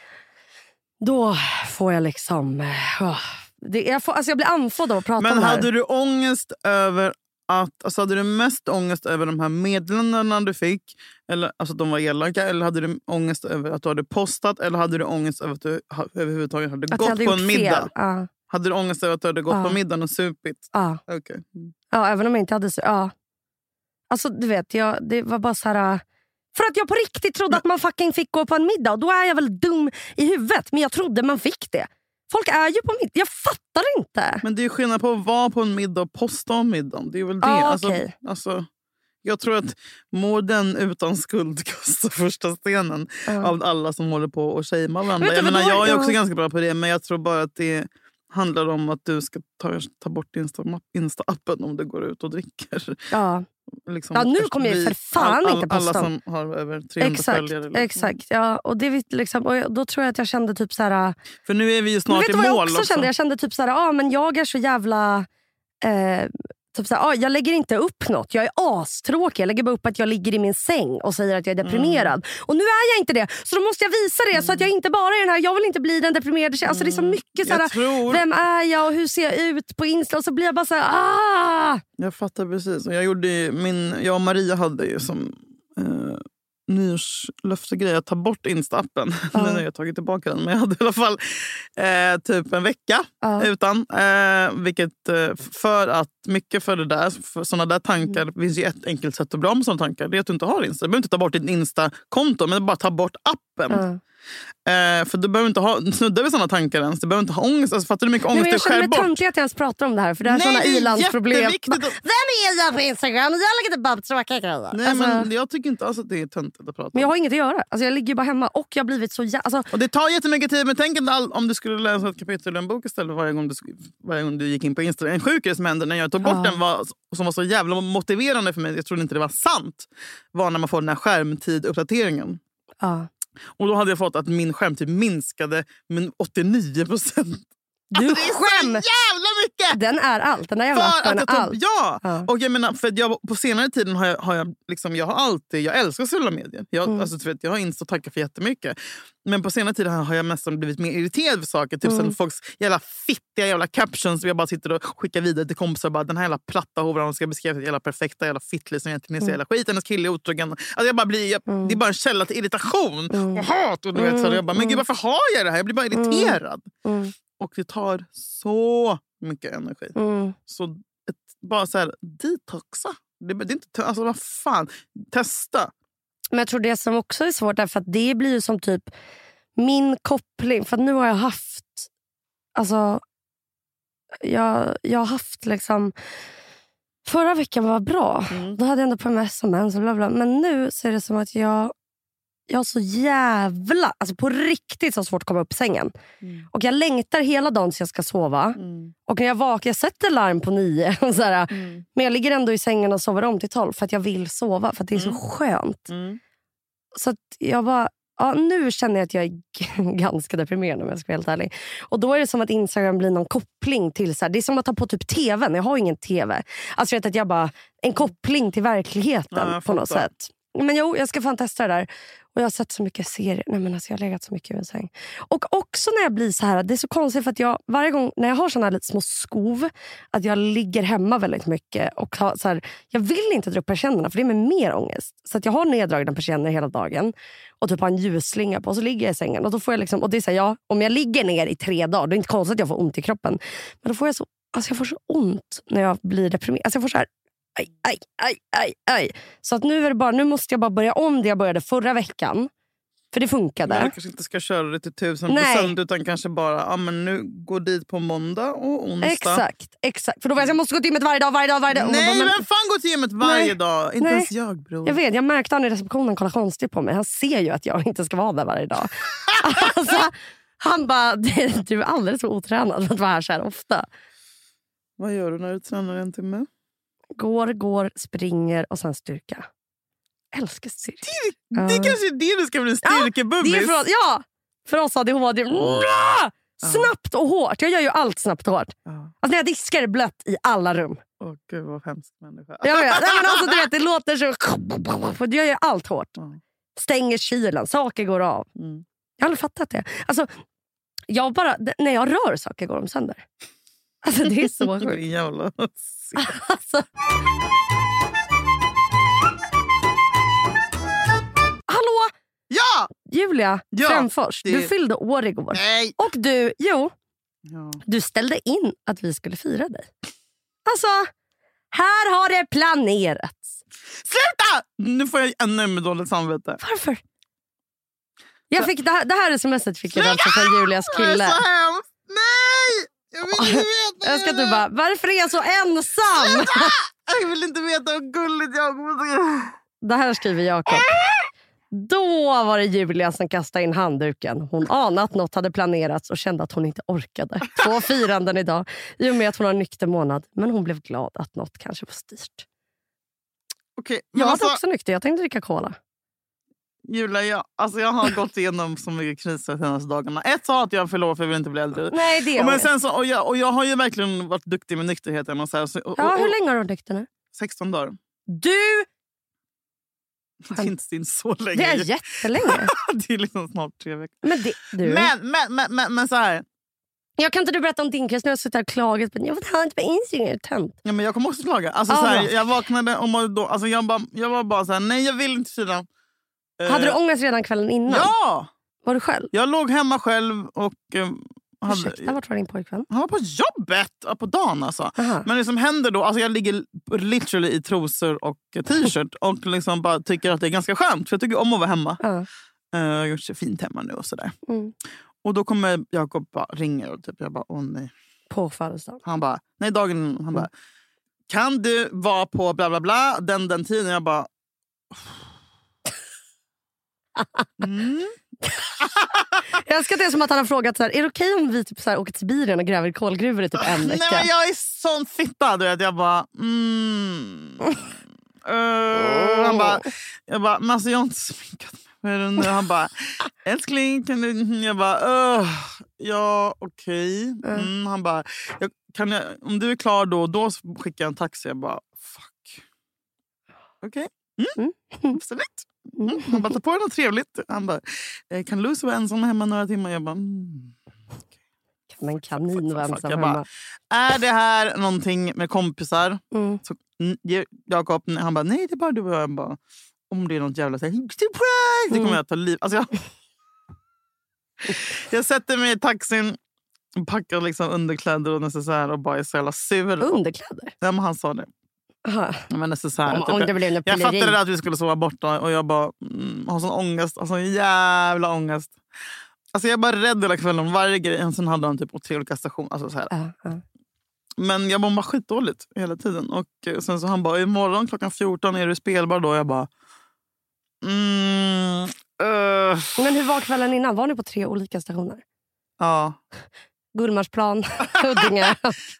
Då får jag liksom... åh, det, jag, får, alltså jag blir andfådd av att prata Men om det här. hade du ångest över att, alltså hade du mest ångest över de här meddelandena du fick? Eller, alltså att de var elaka? Eller hade du ångest över att du hade postat? Eller hade du ångest över att du ha, överhuvudtaget hade att gått hade på en middag? Ja, Hade du ångest över att du hade gått Ja. på middagen och supit? ja, Okej. Mm. ja, även om jag inte hade... så- Ja. Alltså du vet, jag, det var bara så här... äh, För att jag på riktigt trodde att man fucking fick gå på en middag. Och då är jag väl dum i huvudet. Men jag trodde man fick det. Folk är ju på middag. Jag fattar inte. Men det är skillnad på att vara på en middag och posta om middagen. Det är väl det. Ja, alltså, okej. alltså, jag tror att må den utan skuld kastar första stenen Ja. av alla som håller på och shamear varandra. Jag, menar, jag är också ganska bra på det, men jag tror bara att det handlar om att du ska ta, ta bort Insta- Insta-appen om du går ut och dricker. Ja, Liksom, Ja, nu kommer jag för fan inte Alla posta. som har över 300 exakt. följare. liksom. exakt ja, och det, vet liksom, och då tror jag att jag kände typ så här... För nu är vi ju snart vet i du vad jag mål också, kände? Jag kände typ så här, ah, men jag är så jävla... Eh, typ så här, ah, jag lägger inte upp något. Jag är astråkig. Jag lägger bara upp att jag ligger i min säng och säger att jag är deprimerad. Och nu är jag inte det. Så då måste jag visa det så att jag inte bara är den här, jag vill inte bli den deprimerade tjejen. Alltså det är så mycket så här, Jag tror- vem är jag och hur ser jag ut på Insta? Och så blir jag bara så här, ah! Jag fattar precis. Jag, gjorde min, jag och Maria hade ju som eh, nyårslöftegrej att ta bort Insta-appen. Ja. nu har jag tagit tillbaka den. Men jag hade i alla fall eh, typ en vecka Ja. utan. Eh, vilket, eh, för att mycket för det där, för såna där tankar, Mm. det finns ju ett enkelt sätt att bli av med såna tankar. Det är att du inte har Insta. Du behöver inte ta bort ditt Insta-konto, men bara ta bort appen. Ja. Eh, för du behöver inte ha, snudda vid såna tankar ens. Du behöver inte ha ångest. Alltså, fattar du hur mycket Nej, ångest men jag du känner mig töntig att jag ens pratar om det här. För det här är Nej, är ilandsproblem. Vem är jag på Instagram? Jag lägger inte bara upp tråkiga grejer. Nej, Alltså, men jag tycker inte alls att det är töntigt att prata om. men jag har inget att göra. Alltså, jag ligger ju bara hemma och jag har blivit så jä- alltså, Och det tar jättemycket tid, men tänk om du skulle läsa ett kapitel i en bok istället varje gång du, varje gång du gick in på Instagram. En sjuk grej som hände när jag tog bort Ja. den, var, som var så jävla motiverande för mig, jag trodde inte det var sant, var när man får den här skärmtid-uppdateringen. ja. Och då hade jag fått att min skärmtid minskade med 89 procent. Du Alltså, det är så skäms! jävla mycket! Den är allt. Den där jävla appen är jag allt. ja! Ja. Och jag menar, för jag, på senare tiden har jag, har jag, liksom, jag har alltid, jag älskar sociala medier. Jag, Mm. alltså, vet, jag har Insta att tacka för jättemycket. Men på senare tid har jag mest blivit mer irriterad för saker. Typ Mm. sen folks jävla fittiga jävla captions som jag bara sitter och skickar vidare till kompisar. Och bara, den här jävla platta horan ska beskriva ett jävla perfekta jävla fittlig som egentligen är så jävla skit. Hennes kille är otrogen. Alltså jag bara blir, jag, Det är bara en källa till irritation och hat. Och du vet, så här, jag bara, men gud varför har jag det här? Jag blir bara irriterad. Och det tar så mycket energi. Mm. Så ett, bara så här, detoxa. Det, det är inte, alltså vad fan, testa. Men jag tror det som också är svårt är för att det blir som typ min koppling. För att nu har jag haft... Alltså, jag, jag har haft liksom... Förra veckan var bra. Mm. Då hade jag ändå PMS och mens och bla bla. Men nu så är det som att jag, jag har så jävla, alltså på riktigt så svårt att komma upp sängen. Mm. Och jag längtar hela dagen så jag ska sova. Mm. Och när jag vaknar, jag sätter larm på nio. Och så här, Mm. Men jag ligger ändå i sängen och sover om till tolv för att jag vill sova. För att det är så skönt. Mm. Så jag bara, ja, nu känner jag att jag är ganska deprimerad om jag ska vara helt ärlig. Och då är det som att Instagram blir någon koppling till, så här, det är som att ta på typ tvn. Jag har ingen tv. Alltså vet att jag bara, en koppling till verkligheten Ja, på något sätt. Men jo, jag ska fan testa det där. Och Jag har sett så mycket serier. Nej, men alltså jag har legat så mycket i min säng. Och också när jag blir så här, det är så konstigt för att jag varje gång när jag har såna här lite små skov, att jag ligger hemma väldigt mycket. Och har, så här, jag vill inte dra upp persiennerna för det är med mer ångest. Så att jag har neddragna persienner hela dagen och typ har en ljusslinga på och så ligger jag i sängen. Och då får jag liksom, och det är så här, ja, om jag ligger ner i tre dagar, då är det inte konstigt att jag får ont i kroppen. Men då får jag så, alltså jag får så ont när jag blir deprimerad. Alltså jag får så här, aj, aj, aj, aj, aj. Så att nu, är det bara, nu måste jag bara börja om det jag började förra veckan. För det funkade. Men du kanske inte ska köra det till tusen procent utan kanske bara ja, men nu gå dit på måndag och onsdag. Exakt, exakt. För då var jag, jag måste gå till gymmet varje dag, varje dag, varje dag. Nej, bara, men- vem fan går till gymmet varje Nej. dag? Inte Nej. ens jag bror. Jag vet, jag märkte han i receptionen kolla konstigt på mig. Han ser ju att jag inte ska vara där varje dag. alltså, han bara, "Det- du är alldeles för otränad för att vara här så här ofta. Vad gör du när du tränar en timme? Går, går, springer och sen styrka. Älskar styrka. Det Ja. kanske är det du ska bli Det är styrkebubbis. för, oss- ja, för oss ADHD. Mwah! Snabbt och hårt. Jag gör ju allt snabbt och hårt. Ja. Alltså när jag diskar är det blött i alla rum. Åh gud vad hemsk människa. Jag vet. Nej, men alltså, du vet, det låter så... För jag gör allt hårt. Ja. Stänger kylen, saker går av. Mm. Jag har aldrig fattat det. Alltså, jag bara, när jag rör saker går de sönder. Alltså, det är så sjukt. jävla... Alltså. Hallå! Ja! Julia Ja, Frändfors, det- du fyllde år igår. Nej! Och du, jo, Ja. du ställde in att vi skulle fira dig. Alltså, här har det planerats. Sluta! Nu får jag ännu mer dåligt samvete. Varför? Jag fick, det, här, det här smset fick jag alltså från Julias Det är kille. så hemskt! Nej! Jag vill inte veta. Jag ska du bara, varför är jag så ensam? Jag vill inte veta hur gulligt jag kommer Det här skriver Jakob. Då var det Julia som kastade in handduken. Hon anade att något hade planerats och kände att hon inte orkade. Två firanden idag i och med att hon har nykter månad. Men hon blev glad att något kanske var styrt. Men Jag alltså, också nykter. Jag tänkte dricka cola. Julia, jag, alltså jag har gått igenom så mycket kriser de senaste dagarna. Ett sa att jag förlorar för jag vill inte bli äldre. Nej, det Och, men sen så, och, jag, och jag har ju verkligen varit duktig med nykterheten. Och så här, så, och, Ja, hur länge har du varit nykter nu? 16 dagar. Du! Det är inte så länge. Det är jättelänge. det är liksom snart tre veckor. Men, det, du. Men, men, men, men, men så här. Jag kan inte du berätta om din kris? Nu har jag suttit här och klagat. Jag har inte på Instagram. Tönt. Ja, men jag kommer också klaga. Alltså, Ja, så här, jag vaknade och mådde då, alltså, jag, bara, jag var bara så här, nej jag vill inte fira. Eh, Hade du ångest redan kvällen innan? Ja! Var du själv? Jag låg hemma själv och... Eh, hade, Ursäkta, vart var din pojkvän? han var på jobbet ja, på dagen. Alltså. Aha. Men det som händer då, alltså jag ligger literally i trosor och t-shirt och liksom bara tycker att det är ganska skönt. För jag tycker om att vara hemma. Eh, Jag har gjort så fint hemma nu och sådär. Mm. Och då kommer Jakob bara ringer och typ, jag bara åh nej. På födelsedagen. Han bara, nej dagen innan. Mm. Han bara, kan du vara på bla bla bla den den tiden? Jag bara, mm. Jag älskar det som att han har frågat så här, är det okej om vi typ så här åker till Sibirien och gräver kolgruvor i typ en vecka? Nej men jag är sån fitta. Du vet. Jag bara, mm. Eh, han bara, jag bara, men alltså jag har inte sminkat mig. Han bara, älskling kan du... Jag bara, "Ugh, ja okej. Mm. Han bara, jag, kan jag, om du är klar då, då skickar jag en taxi. Jag bara, fuck. Okej, mm. absolut. Mm. Han bara, ta på dig något trevligt. Han bara, "Eh, kan Lucy vara ensam hemma några timmar? Jag bara, mm. Kan en kanin vara ensam jag bara, hemma? Är det här någonting med kompisar? Mm. Så, mm, Jakob han bara, nej det är bara du och jag. jag. Bara, om det är något jävla så här, surprise! Det kommer Mm. jag ta liv alltså, jag, jag sätter mig i taxin, packar liksom underkläder och necessär och bara är så jävla sur. Underkläder? Ja, men han sa det. Aha. Ja, men necessär, Om, typ. om det blev jag fattade att vi skulle sova borta och jag bara mm, har sån ångest. Alltså jävla ångest. Alltså jag är bara rädd hela kvällen om varje grej. Sen hade han typ tre olika stationer. Alltså så här. Ja, ja. Men jag mår skitdåligt hela tiden. Och eh, sen så han bara, imorgon klockan 14 är du spelbar då. Jag bara, mm, uh, Men hur var kvällen innan? Var ni på tre olika stationer? ja. Gullmarsplan, Huddinge.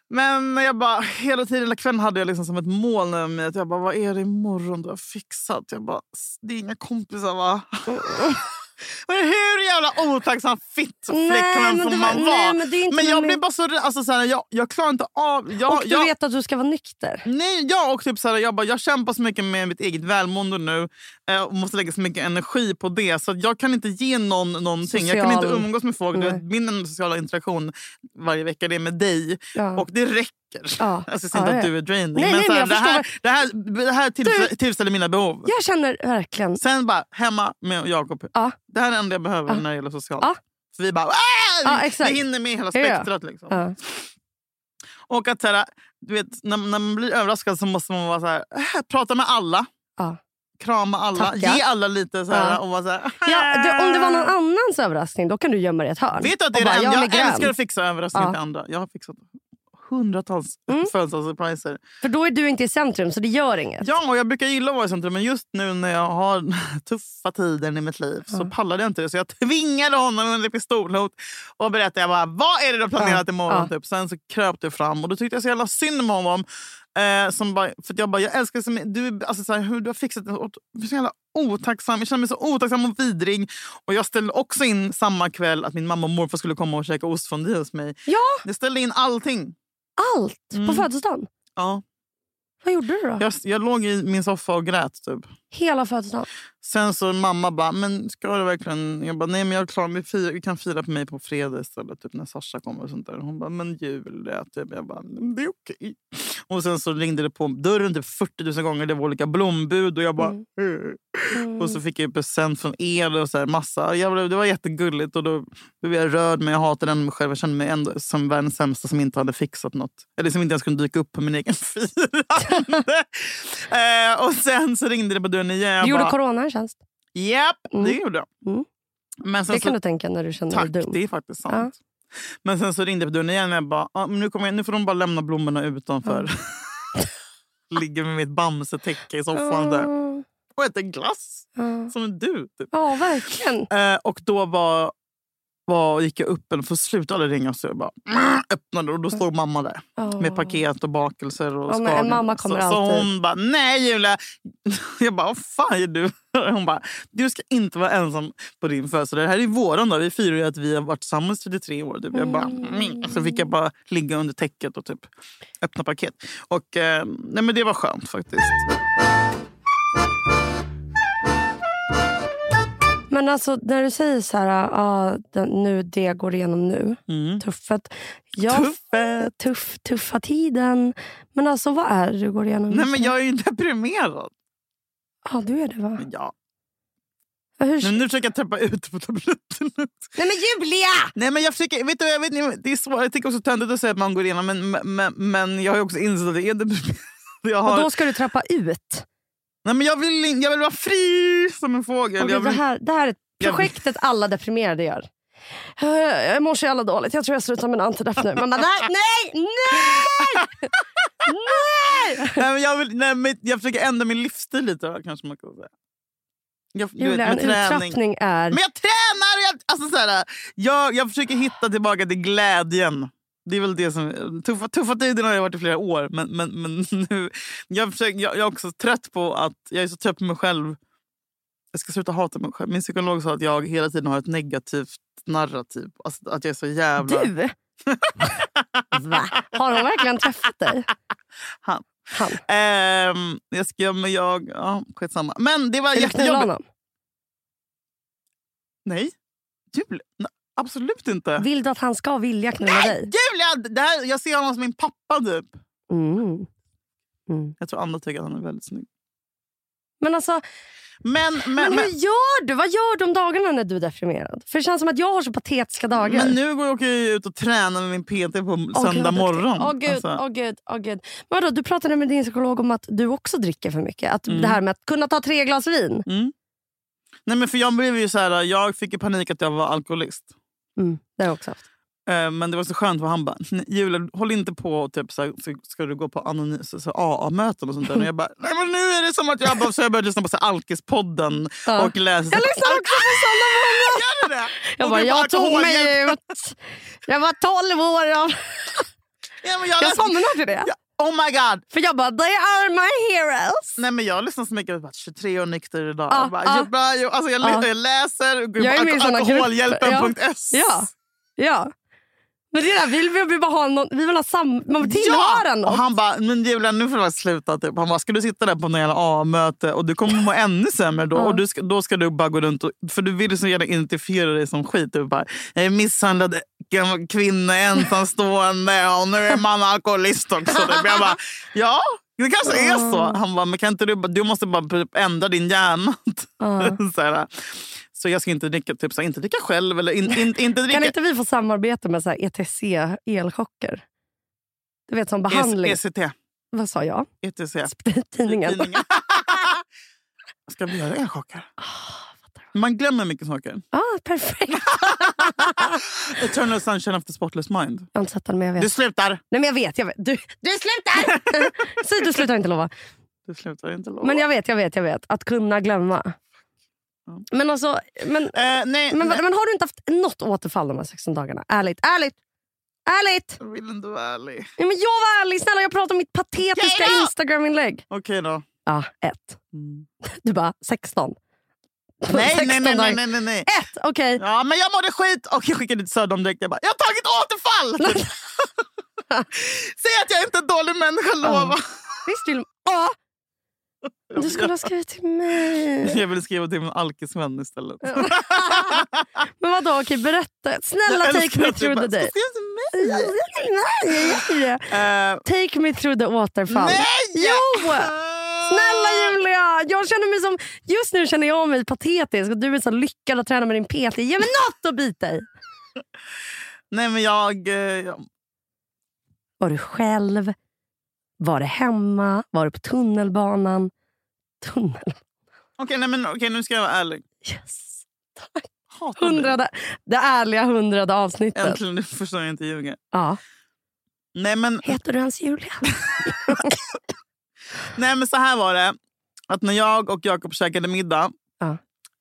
Men jag bara, hela tiden, hela kvällen hade jag liksom som ett mål över mig. Att jag bara, vad är det imorgon du har fixat? Jag bara, det är inga kompisar va? Men hur jävla otacksam fittflickvän får det man var- vara? nej, men det är inte men jag blir bara så alltså, så här, jag, jag klarar inte av... Jag, och du jag, vet att du ska vara nykter. Nej, ja, och typ så här, jag, bara, jag kämpar så mycket med mitt eget välmående nu eh, och måste lägga så mycket energi på det. Så jag kan inte ge någon någonting. Jag kan Social- inte umgås med folk. Du vet, min sociala interaktion varje vecka det är med dig. Ja. Och det räcker. Ja. Alltså, säger inte Ja, att ja. du är draining. Nej, men nej, så men här, jag det, här, det här, det här tillfredsställer, tillfredsställer mina behov. Jag känner verkligen... Sen bara hemma med Jakob. Ja. Det här är det enda jag behöver Ja. när det gäller socialt. Ja. Så vi bara... "Ah!" Ja, exakt. vi hinner med hela Ja, ja. spektrat. Liksom. Ja. Och att så här, du vet, när, när man blir överraskad så måste man vara så här, äh, prata med alla. Ja. Krama alla. Tacka. Ge alla lite så här, Ja. och vara så här, Ja, det, om det var någon annans överraskning då kan du gömma dig i ett hörn. Vet du att det är bara, det jag jag älskar att fixa överraskningar Ja. till andra. Jag har fixat hundratals Mm. födelsedagssurpriser. För då är du inte i centrum så det gör inget. Ja, och jag brukar gilla att vara i centrum men just nu när jag har tuffa tider i mitt liv så pallade jag inte det. Så jag tvingade honom under pistolhot och berättade jag bara, vad är det du har planerat Ja, imorgon? ja. Typ. Sen så kröp det fram och då tyckte jag så jävla synd om honom. Eh, som bara, för jag bara, jag älskar så mycket- du, alltså, så här, hur du har fixat det. Och du är så jävla otacksam. Jag känner mig så otacksam och vidrig. Och jag ställde också in samma kväll att min mamma och morfar skulle komma och käka ostfondue hos mig. Ja, Jag ställde in allting. Allt på Mm. födelsedagen. Ja. Vad gjorde du då? Jag, jag låg i min soffa och grät. Typ. Hela födelsedagen? Sen så mamma bara, men ska du verkligen? Jag bara, nej men jag klarar mig. Fira, vi kan fira på mig på fredag istället. Typ när Sasha kommer och sånt där. Hon bara, men Julia. Typ. Jag bara, "Men det är okej. Och sen så ringde det på dörren typ 40 000 gånger. Det var olika blombud och jag bara, Mm. Mm. Och så fick jag ju present från er och så här, massa. Jag det var jättegulligt och då blev jag rörd men jag hatade mig själv. Jag kände mig ändå som världens sämsta som inte hade fixat något. Eller som inte ens kunde dyka upp på min egen firande. eh, och sen så ringde det på dörren igen. Jag Du gjorde bara, corona en tjänst. Japp, Mm. det gjorde jag. Mm. Men Det kan så, du tänka när du känner tack, dig dum. det är faktiskt sant. Men sen så ringde det på dörren igen och jag bara, ah, nu, kommer jag, nu får de bara lämna blommorna utanför. Ligger med mitt bamsetäcke i soffan där. Och äter glass. Som du. Typ. Ja, verkligen. Eh, och då var, var, gick jag upp, eller för aldrig ringa, så jag bara "Mm", öppnade och då stod mamma där. Ja. Med paket och bakelser och men en mamma kommer så, så alltid. hon bara, nej Julia. Jag bara, vad fan är du? Hon bara, du ska inte vara ensam på din födelsedag. Det här är våran dag. Vi firar ju att vi har varit tillsammans i 33 år. Typ. Jag bara, mm. Så fick jag bara ligga under täcket och typ öppna paket. Och eh, nej, men det var skönt faktiskt. Men alltså när du säger så här, ja, den, nu det går igenom nu, Mm. tuffet. Ja, Tuffet. Tuff, tuffa tiden. Men alltså vad är det du går igenom Nej, men jag är ju deprimerad. Ja, du är det va? Ja. Hur... Men nu försöker jag täppa ut på tabletten. Nej men Julia! Nej, men jag försöker, vet du, jag vet, det är svårt. Jag tycker också töntigt att säga att man går igenom, men, men, men jag har också insett att det är deprimerad. Jag, Och har, då ska du trappa ut. Nej, men jag, vill, jag vill vara fri som en fågel. Och jag det, vill, här, det här är projektet alla deprimerade gör. Jag mår så jävla dåligt. Jag tror jag slutar med en antidepp nu. Man bara, nej, nej, nej! nej! nej, men jag, vill, nej, men jag försöker ändra min livsstil lite. Kanske man kan säga. Jag, Julia, en uttrappning är... Men jag tränar! Jag, alltså, så här, jag, jag försöker hitta tillbaka till glädjen. Det är väl det som... Tuffa, tuffa tider har jag varit i flera år. Men, men, men nu, jag, försöker, jag, jag är också trött på att... Jag är så trött på mig själv. Jag ska sluta hata mig själv. Min psykolog sa att jag hela tiden har ett negativt narrativ. Alltså, att jag är så jävla... Du? Va? Har hon verkligen träffat dig? Han. Han. Ehm, jag ska... Men jag... Ja, skitsamma. Men det var Vill jättejobbigt. Nej. Nej, absolut inte. Vill du att han ska vilja knulla dig? Det här, jag ser honom som min pappa typ. Mm. Mm. Jag tror andra tycker att han är väldigt snygg. Men alltså, Men, men, men men, hur gör du? Vad gör du om dagarna när du är deprimerad? För det känns som att jag har så patetiska dagar. men nu går jag åker jag ut och tränar med min PT på gud, söndag duktig. morgon. Åh gud, Alltså, åh gud, åh gud. Men vadå, du pratade med din psykolog om att du också dricker för mycket. Att Mm. Det här med att kunna ta tre glas vin. mm. Nej, men för jag, blev ju så här, jag fick panik att jag var alkoholist. Mm, det har jag också haft. Eh, Men det var så skönt för han bara, "Nej, Julia håll inte på och typ så här, så ska du gå på anonym, så, så AA-möten och sånt där. Och jag bara, nej men nu är det som att jag bara, så jag började lyssna på så Alkis-podden Ja. och läsa. Jag lyssnar också på många. Gör du det? Jag bara, jag tog mig ut. Jag var 12 år. Jag, Ja, men jag jag somnade till det. Ja, Oh my god! För jag bara, they are my heroes. Nej, men jag lyssnar så mycket. Jag bara, 23 år nykter idag. Ja, jag, bara, ja. jag, bara, jag, alltså, jag, Ja. jag läser Jag är på med i alko- såna grupper. alkoholhjälpen.s. Ja. Ja. Men det är där, vi vill, vi vill bara ha någon, vi vill ha sam, man vill tillhöra Ja! Och han bara, men Julia nu får du sluta. Typ. Han bara, ska du sitta där på något jävla A-möte och du kommer må ännu sämre då. Ja. Och du ska, då ska du bara gå runt och, för du vill så gärna identifiera dig som skit. Du bara, jag är misshandlad kvinna, ensamstående och nu är man alkoholist också. Typ. Jag bara, ja det kanske är så. Han bara, men kan inte du, du måste bara typ ändra din hjärna. Ja. så, här, så jag ska inte dricka, typ, så här, inte dricka själv eller in, in, inte dricka Kan inte vi få samarbeta med så här ETC elchocker? Du vet som behandling. ECT. Vad sa jag? ETC. Tidningen. Tidningen. Ska vi göra elchocker? Ah, Man glömmer mycket saker. Ah, perfekt. Eternal sunshine of the spotless mind. Jag har inte sett den men jag vet. Du slutar! Nej men jag vet. Jag vet. Du, du slutar! Säg du slutar inte lova. Du slutar inte lova. Men jag vet, jag vet, jag vet. Att kunna glömma. Men alltså, men, Eh, nej, men, nej. men har du inte haft något återfall de här 16 dagarna? Ärligt, ärligt, ärligt! Jag vill inte vara ärlig. Ja, men jag var ärlig, snälla jag pratar om mitt patetiska då! Instagram-inlägg. Okej då. Ja, ett. Mm. Du bara 16. Nej, 16 nej, nej, nej, nej, nej, nej. Ett, okej. Ja, men jag mådde skit och jag skickade till Södern direkt. Jag bara, jag har tagit återfall! Säg att jag inte är en dålig människa, lova. Visst vill Ja! Du skulle ha skrivit till mig. Jag vill skriva till min alkisvän istället. Men vadå, okej berätta. Snälla Jag take me through the day. "Ska skriva till mig?" Eh, Take me through the återfall. Nej! Jo! Snälla Julia! Jag känner mig som, just nu känner jag mig patetisk och du är så lyckad att träna med din PT. Ge mig något att bita i. Nej, men jag... eh, jag Var du själv? Var det hemma? Var du på tunnelbanan? Tunnel... Okej, nej, men, okej, nu ska jag vara ärlig. Yes. Hatar dig. Hundrade, det ärliga hundrade avsnittet. Äntligen, nu förstår jag inte ljuga. Ja. Nej men, Heter du ens Julia? nej, men så här var det. Att när jag och Jakob käkade middag Ja.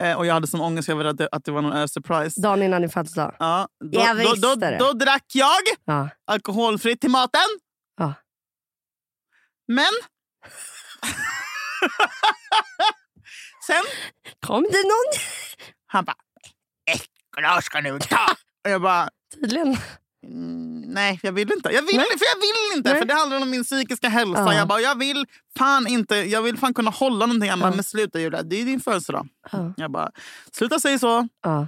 eh, och jag hade sån ångest över att det, att det var någon surprise. Dagen innan din födelsedag? Ja, då, Jag då, då, det. då drack jag Ja. alkoholfritt till maten. Men... Sen Kom det någon? han bara, ett glas ska du ta. Och jag bara, Tydligen. Mm, nej, jag vill inte. Jag vill, Nej. för jag vill inte, Nej. för det handlar om min psykiska hälsa. Ja. Jag bara, jag vill fan inte, jag vill fan kunna hålla någonting. Han bara, Ja. men sluta Julia, det är din födelsedag. Ja. Jag bara, sluta säga så. Ja.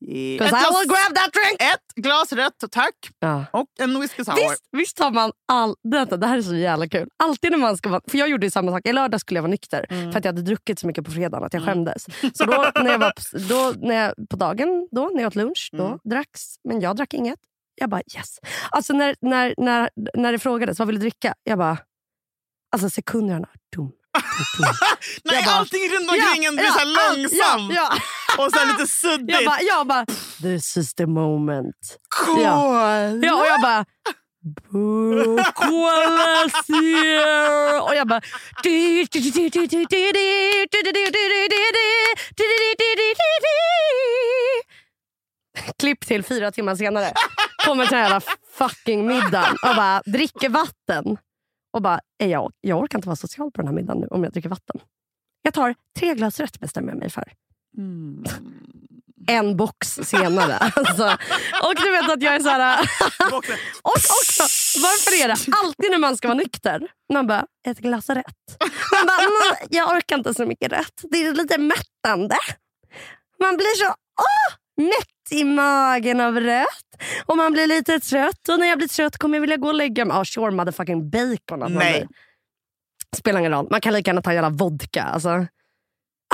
Ett 'Cause I will grab that drink! ett glas rött, tack. Ja. Och en whisky sour. Visst, visst har man all... Detta, det här är så jävla kul. Alltid när man ska vara... För jag gjorde ju samma sak. I lördag skulle jag vara nykter Mm. för att jag hade druckit så mycket på fredagen att jag skämdes. Så då, när jag var på, då, när jag, på dagen, då, när jag åt lunch, då Mm. dracks. Men jag drack inget. Jag bara yes. Alltså när, när, när, när det frågades vad vill du dricka? Jag bara... Alltså sekunderna. Dum, dum, dum. Nej, jag bara- allting runt omkring en blir så här allt- långsam Ja, ja. Och här lite suddigt. Jag bara, jag bara, this is the moment. Cool. Ja, och jag bara... Och jag bara... Klipp till fyra timmar senare. Kommer till den här jävla fucking middagen och bara dricker vatten. Och bara, "Eh, jag, jag orkar inte vara social på den här middagen nu om jag dricker vatten. Jag tar tre glas rött bestämmer jag mig för Mm. en box senare. Alltså. Och du vet att jag är så här... Och också, varför är det alltid när man ska vara nykter, man bara, ett glas rätt. Man bara, "Mm, jag orkar inte så mycket rätt. Det är lite mättande. Man blir så åh, mätt i magen av rött. Och man blir lite trött. Och när jag blir trött kommer jag vilja gå och lägga mig. Oh, sure motherfucking bacon. Att man Nej. Spelar ingen roll. Man kan lika gärna ta jävla vodka. Alltså.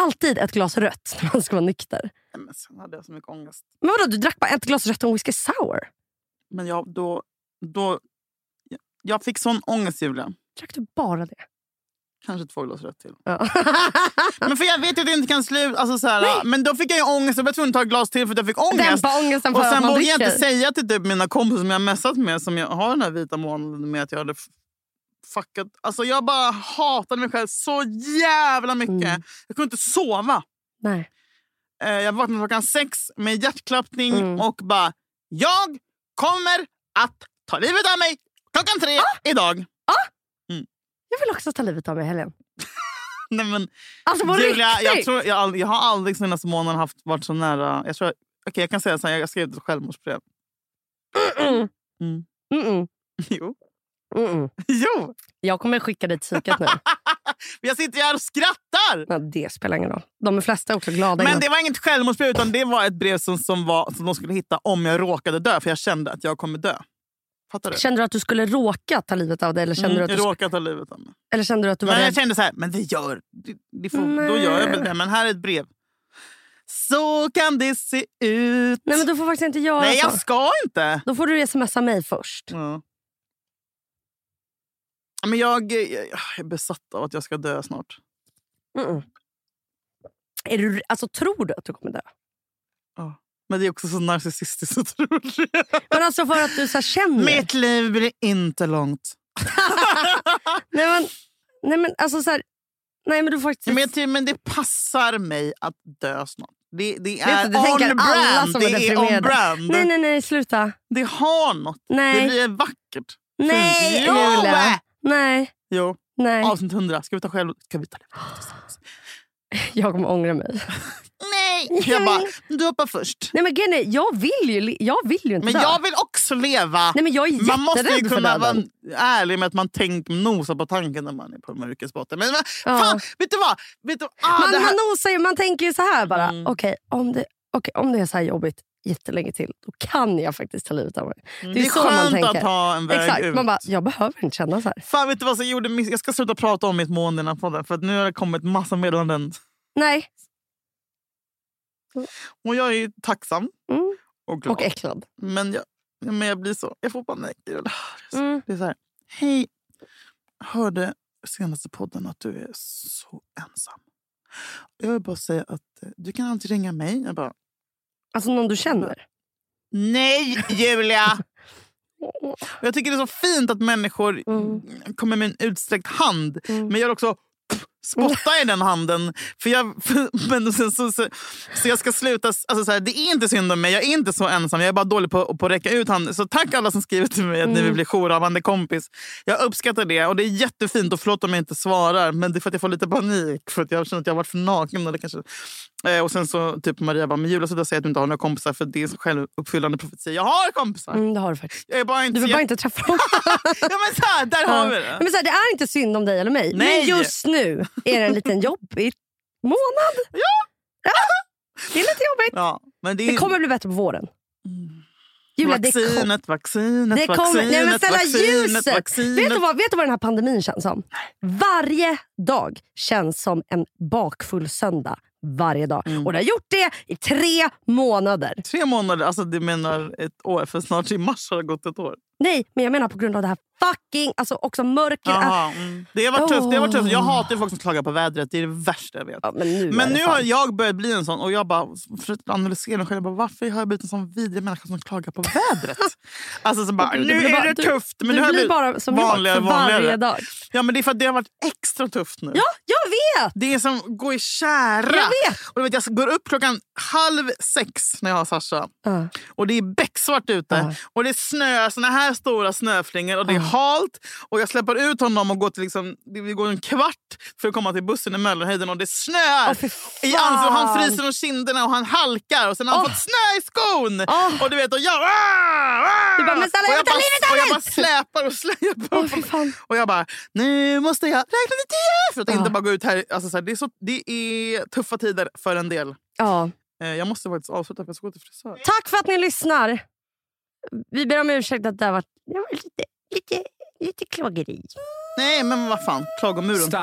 Alltid ett glas rött när man ska vara nykter. Nej, men sen hade jag så mycket ångest. Men vadå, du drack bara ett glas rött och whisky sour? Men jag, då, då, jag fick sån ångest Julia. Drack du bara det? Kanske två glas rött till. Ja. Men för jag vet ju att det inte kan sluta. Alltså, så här, men då fick jag ju ångest. Jag var tvungen att ta ett glas till för att jag fick ångest. Dämpa ångesten för Och sen vågade jag inte säga till typ mina kompisar som jag har messat med som jag har den här vita månaden med att jag hade fuckat. Alltså jag bara hatade mig själv så jävla mycket. Mm. Jag kunde inte sova. Nej. Eh, Jag vaknade klockan sex med hjärtklappning Mm. och bara jag kommer att ta livet av mig klockan tre Ah! idag. Jag vill också ta livet av mig i helgen. Nej, men, Alltså på Julia, jag, tror, jag, jag har aldrig senaste månaden haft, varit så nära. Jag, tror, okay, jag kan säga så här, jag skrev ett självmordsbrev. Mm. Mm. Mm-mm. Jo. Mm-mm. jo. Jag kommer skicka dig psyket nu. Jag sitter här och skrattar! Ja, det spelar ingen roll. De flesta är också glada. Men det var inget självmordsbrev utan det var ett brev som, som, var, som de skulle hitta om jag råkade dö. För jag kände att jag kommer dö. Fattar du? Kände du att du skulle råka ta livet av dig? Eller kände, Mm, du, att jag du, råkade ta livet av mig. eller kände du att du var Men jag kände så här, men det gör... Det, det får, då Nej. gör jag väl det. Men här är ett brev. Så kan det se ut. Nej men du får faktiskt inte göra Nej, så. jag ska inte. Då får du smsa mig först. Ja. Men jag, jag, jag är besatt av att jag ska dö snart. Mm-mm. Är du, alltså, tror du att du kommer dö? Men det är också så narcissistiskt att tro det. Men alltså för att du så känner. Mitt liv blir inte långt. Nej men, nej, men alltså så här, Nej men du faktiskt... Men, jag men det passar mig att dö snart. Det, det är det tänker on alla brand. som Det är on brand. Nej nej nej sluta. Det har något. Det Nej. blir vackert. Nej! Julia. Nej. Jo, Nej. avsnitt 100. Ska vi ta själv... Ska vi ta det? Jag kommer ångra mig. Nej! Jag bara, du hoppar först. Nej men är, jag vill ju, jag vill ju inte Men dö. jag vill också leva. Nej men jag är man måste ju kunna vara ärlig med att man tänker nosa på tanken när man är på mörkrets botten. Men, men Ja. fan, vet du vad? Vet du, ah, man, här, man, nosar, ju- man tänker ju så här bara, Mm. okej om, det, okej, om det är så här jobbigt jättelänge till, då kan jag faktiskt ta livet av mig. det det är är så man skönt tänker. att ha en väg Exakt, ut. man bara, jag behöver inte känna så här. Fan, vet du vad som gjorde miss- Jag ska sluta prata om mitt mående i den här podden, för att nu har det kommit massa meddelanden. Nej. Och jag är tacksam Mm. och glad. Och äcklad. Men jag, men jag blir så... Jag får panik. Det är så- Mm. Det är så här. Hej, hörde senaste podden att du är så ensam. Jag vill bara säga att eh, du kan alltid ringa mig. Jag bara, Alltså någon du känner. nej Julia! Jag tycker det är så fint att människor Mm. kommer med en utsträckt hand. Mm. Men jag också spotta i den handen. För jag, för, men sen, så, så, så jag ska sluta... Alltså så här, det är inte synd om mig. Jag är inte så ensam. Jag är bara dålig på, på att räcka ut handen. Så tack alla som skriver till mig att ni Mm. vill bli jourhavande kompis. Jag uppskattar det. Och det är jättefint. Och förlåt om jag inte svarar. Men det är för att jag får lite panik. För att jag känner att jag har varit för naken. Eller kanske. Eh, och sen så typ Maria bara, men Julia sluta säga att du inte har några kompisar. För det är så självuppfyllande profetia. Jag har kompisar. Mm, det har du faktiskt. Jag är bara inte Du vill bara inte träffa dem. ja, men så här, där har vi det. Men så här, det är inte synd om dig eller mig. Nej. Men just nu är det en liten jobbig månad. Ja. Det är lite jobbigt. Ja, men det, Det kommer bli bättre på våren. Julia, det kom- vaccinet, vaccinet, Det kommer, vaccinet, nej men snälla vaccinet, ljuset! vaccinet. Vet du, vad, vet du vad den här pandemin känns som? Varje dag känns som en bakfull söndag. Varje dag. Mm. Och det har gjort det i tre månader. Tre månader, alltså du menar ett år? För snart i mars har det gått ett år. Nej, men jag menar på grund av det här fucking, alltså också mörker. Jaha, mm. Det har varit tufft. Det har varit tufft. Jag hatar folk som klagar på vädret. Det är det värsta jag vet. Ja, men nu, Men nu har jag börjat bli en sån och jag bara försökt analysera mig själv. Jag bara, varför har jag blivit en sån vidrig människa som klagar på vädret? alltså så bara, Du- du nu är det du- tufft. Men du nu har jag blir bara som jag, vanligare, för varje vanligare. dag. Ja men det är för att det har varit extra tufft nu. Ja, jag vet! Det är som att gå i kära. Vet. Och du vet, jag går upp klockan halv sex när jag har Sasha. Ja. Och det är becksvart ute. Ja. Och det är snö, såna här stora snöflingor. Och det är halt. Och jag släpper ut honom och går till liksom, vi går en kvart för att komma till bussen i Möllerhöjden. Och det snöar fy i ansiktet. Han fryser om kinderna och han halkar. Och sen har han Åh. fått snö i skon. Åh. Och du vet, och jag... Ah, ah, Du bara, men snälla, jag bara, livet och jag bara släpar och släpar. Fan. Och jag bara, nu måste jag räkna till tio! För att inte bara gå ut här. Alltså, så här det, är så, det är tuffa tider för en del. Ja. Eh, jag måste faktiskt avsluta för jag ska gå till frisör. Tack för att ni lyssnar. Vi ber om ursäkt att det har varit, det varit lite, lite, lite klageri. Nej, men vad fan. Klagomuren. Stop.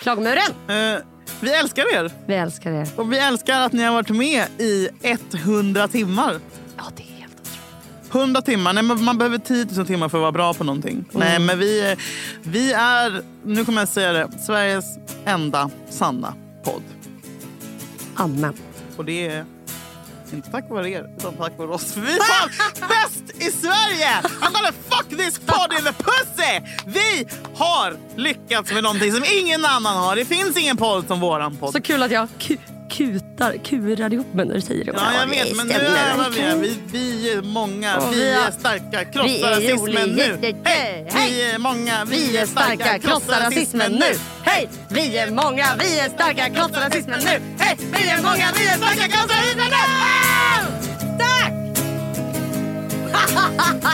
Klagomuren! Eh, vi älskar er. Vi älskar er. Och vi älskar att ni har varit med i 100 timmar. Ja, det är helt otroligt. 100 timmar. Nej, men man behöver 10 000 timmar för att vara bra på någonting. Nej, men vi, är- vi är, nu kommer jag säga det, Sveriges enda sanna podd. Amen. Och det är inte tack vare er, utan tack vare oss. Vi är fan bäst i Sverige! I'm gonna fuck this pod in the pussy! Vi har lyckats med någonting som ingen annan har. Det finns ingen podd som våran podd. Så kul att jag kutar, kurar ihop mig när du säger det. Ja, jag vet, men nu övar vi. är. Vi, vi är många, vi vi är starka, krossa vi är rasismen nu. Hej! Vi är många, Vi är starka, krossa rasismen nu! Hej! Vi är många, vi är starka, krossa rasismen nu! Hej! Vi är många, vi är starka, krossa rasismen nu! Tack!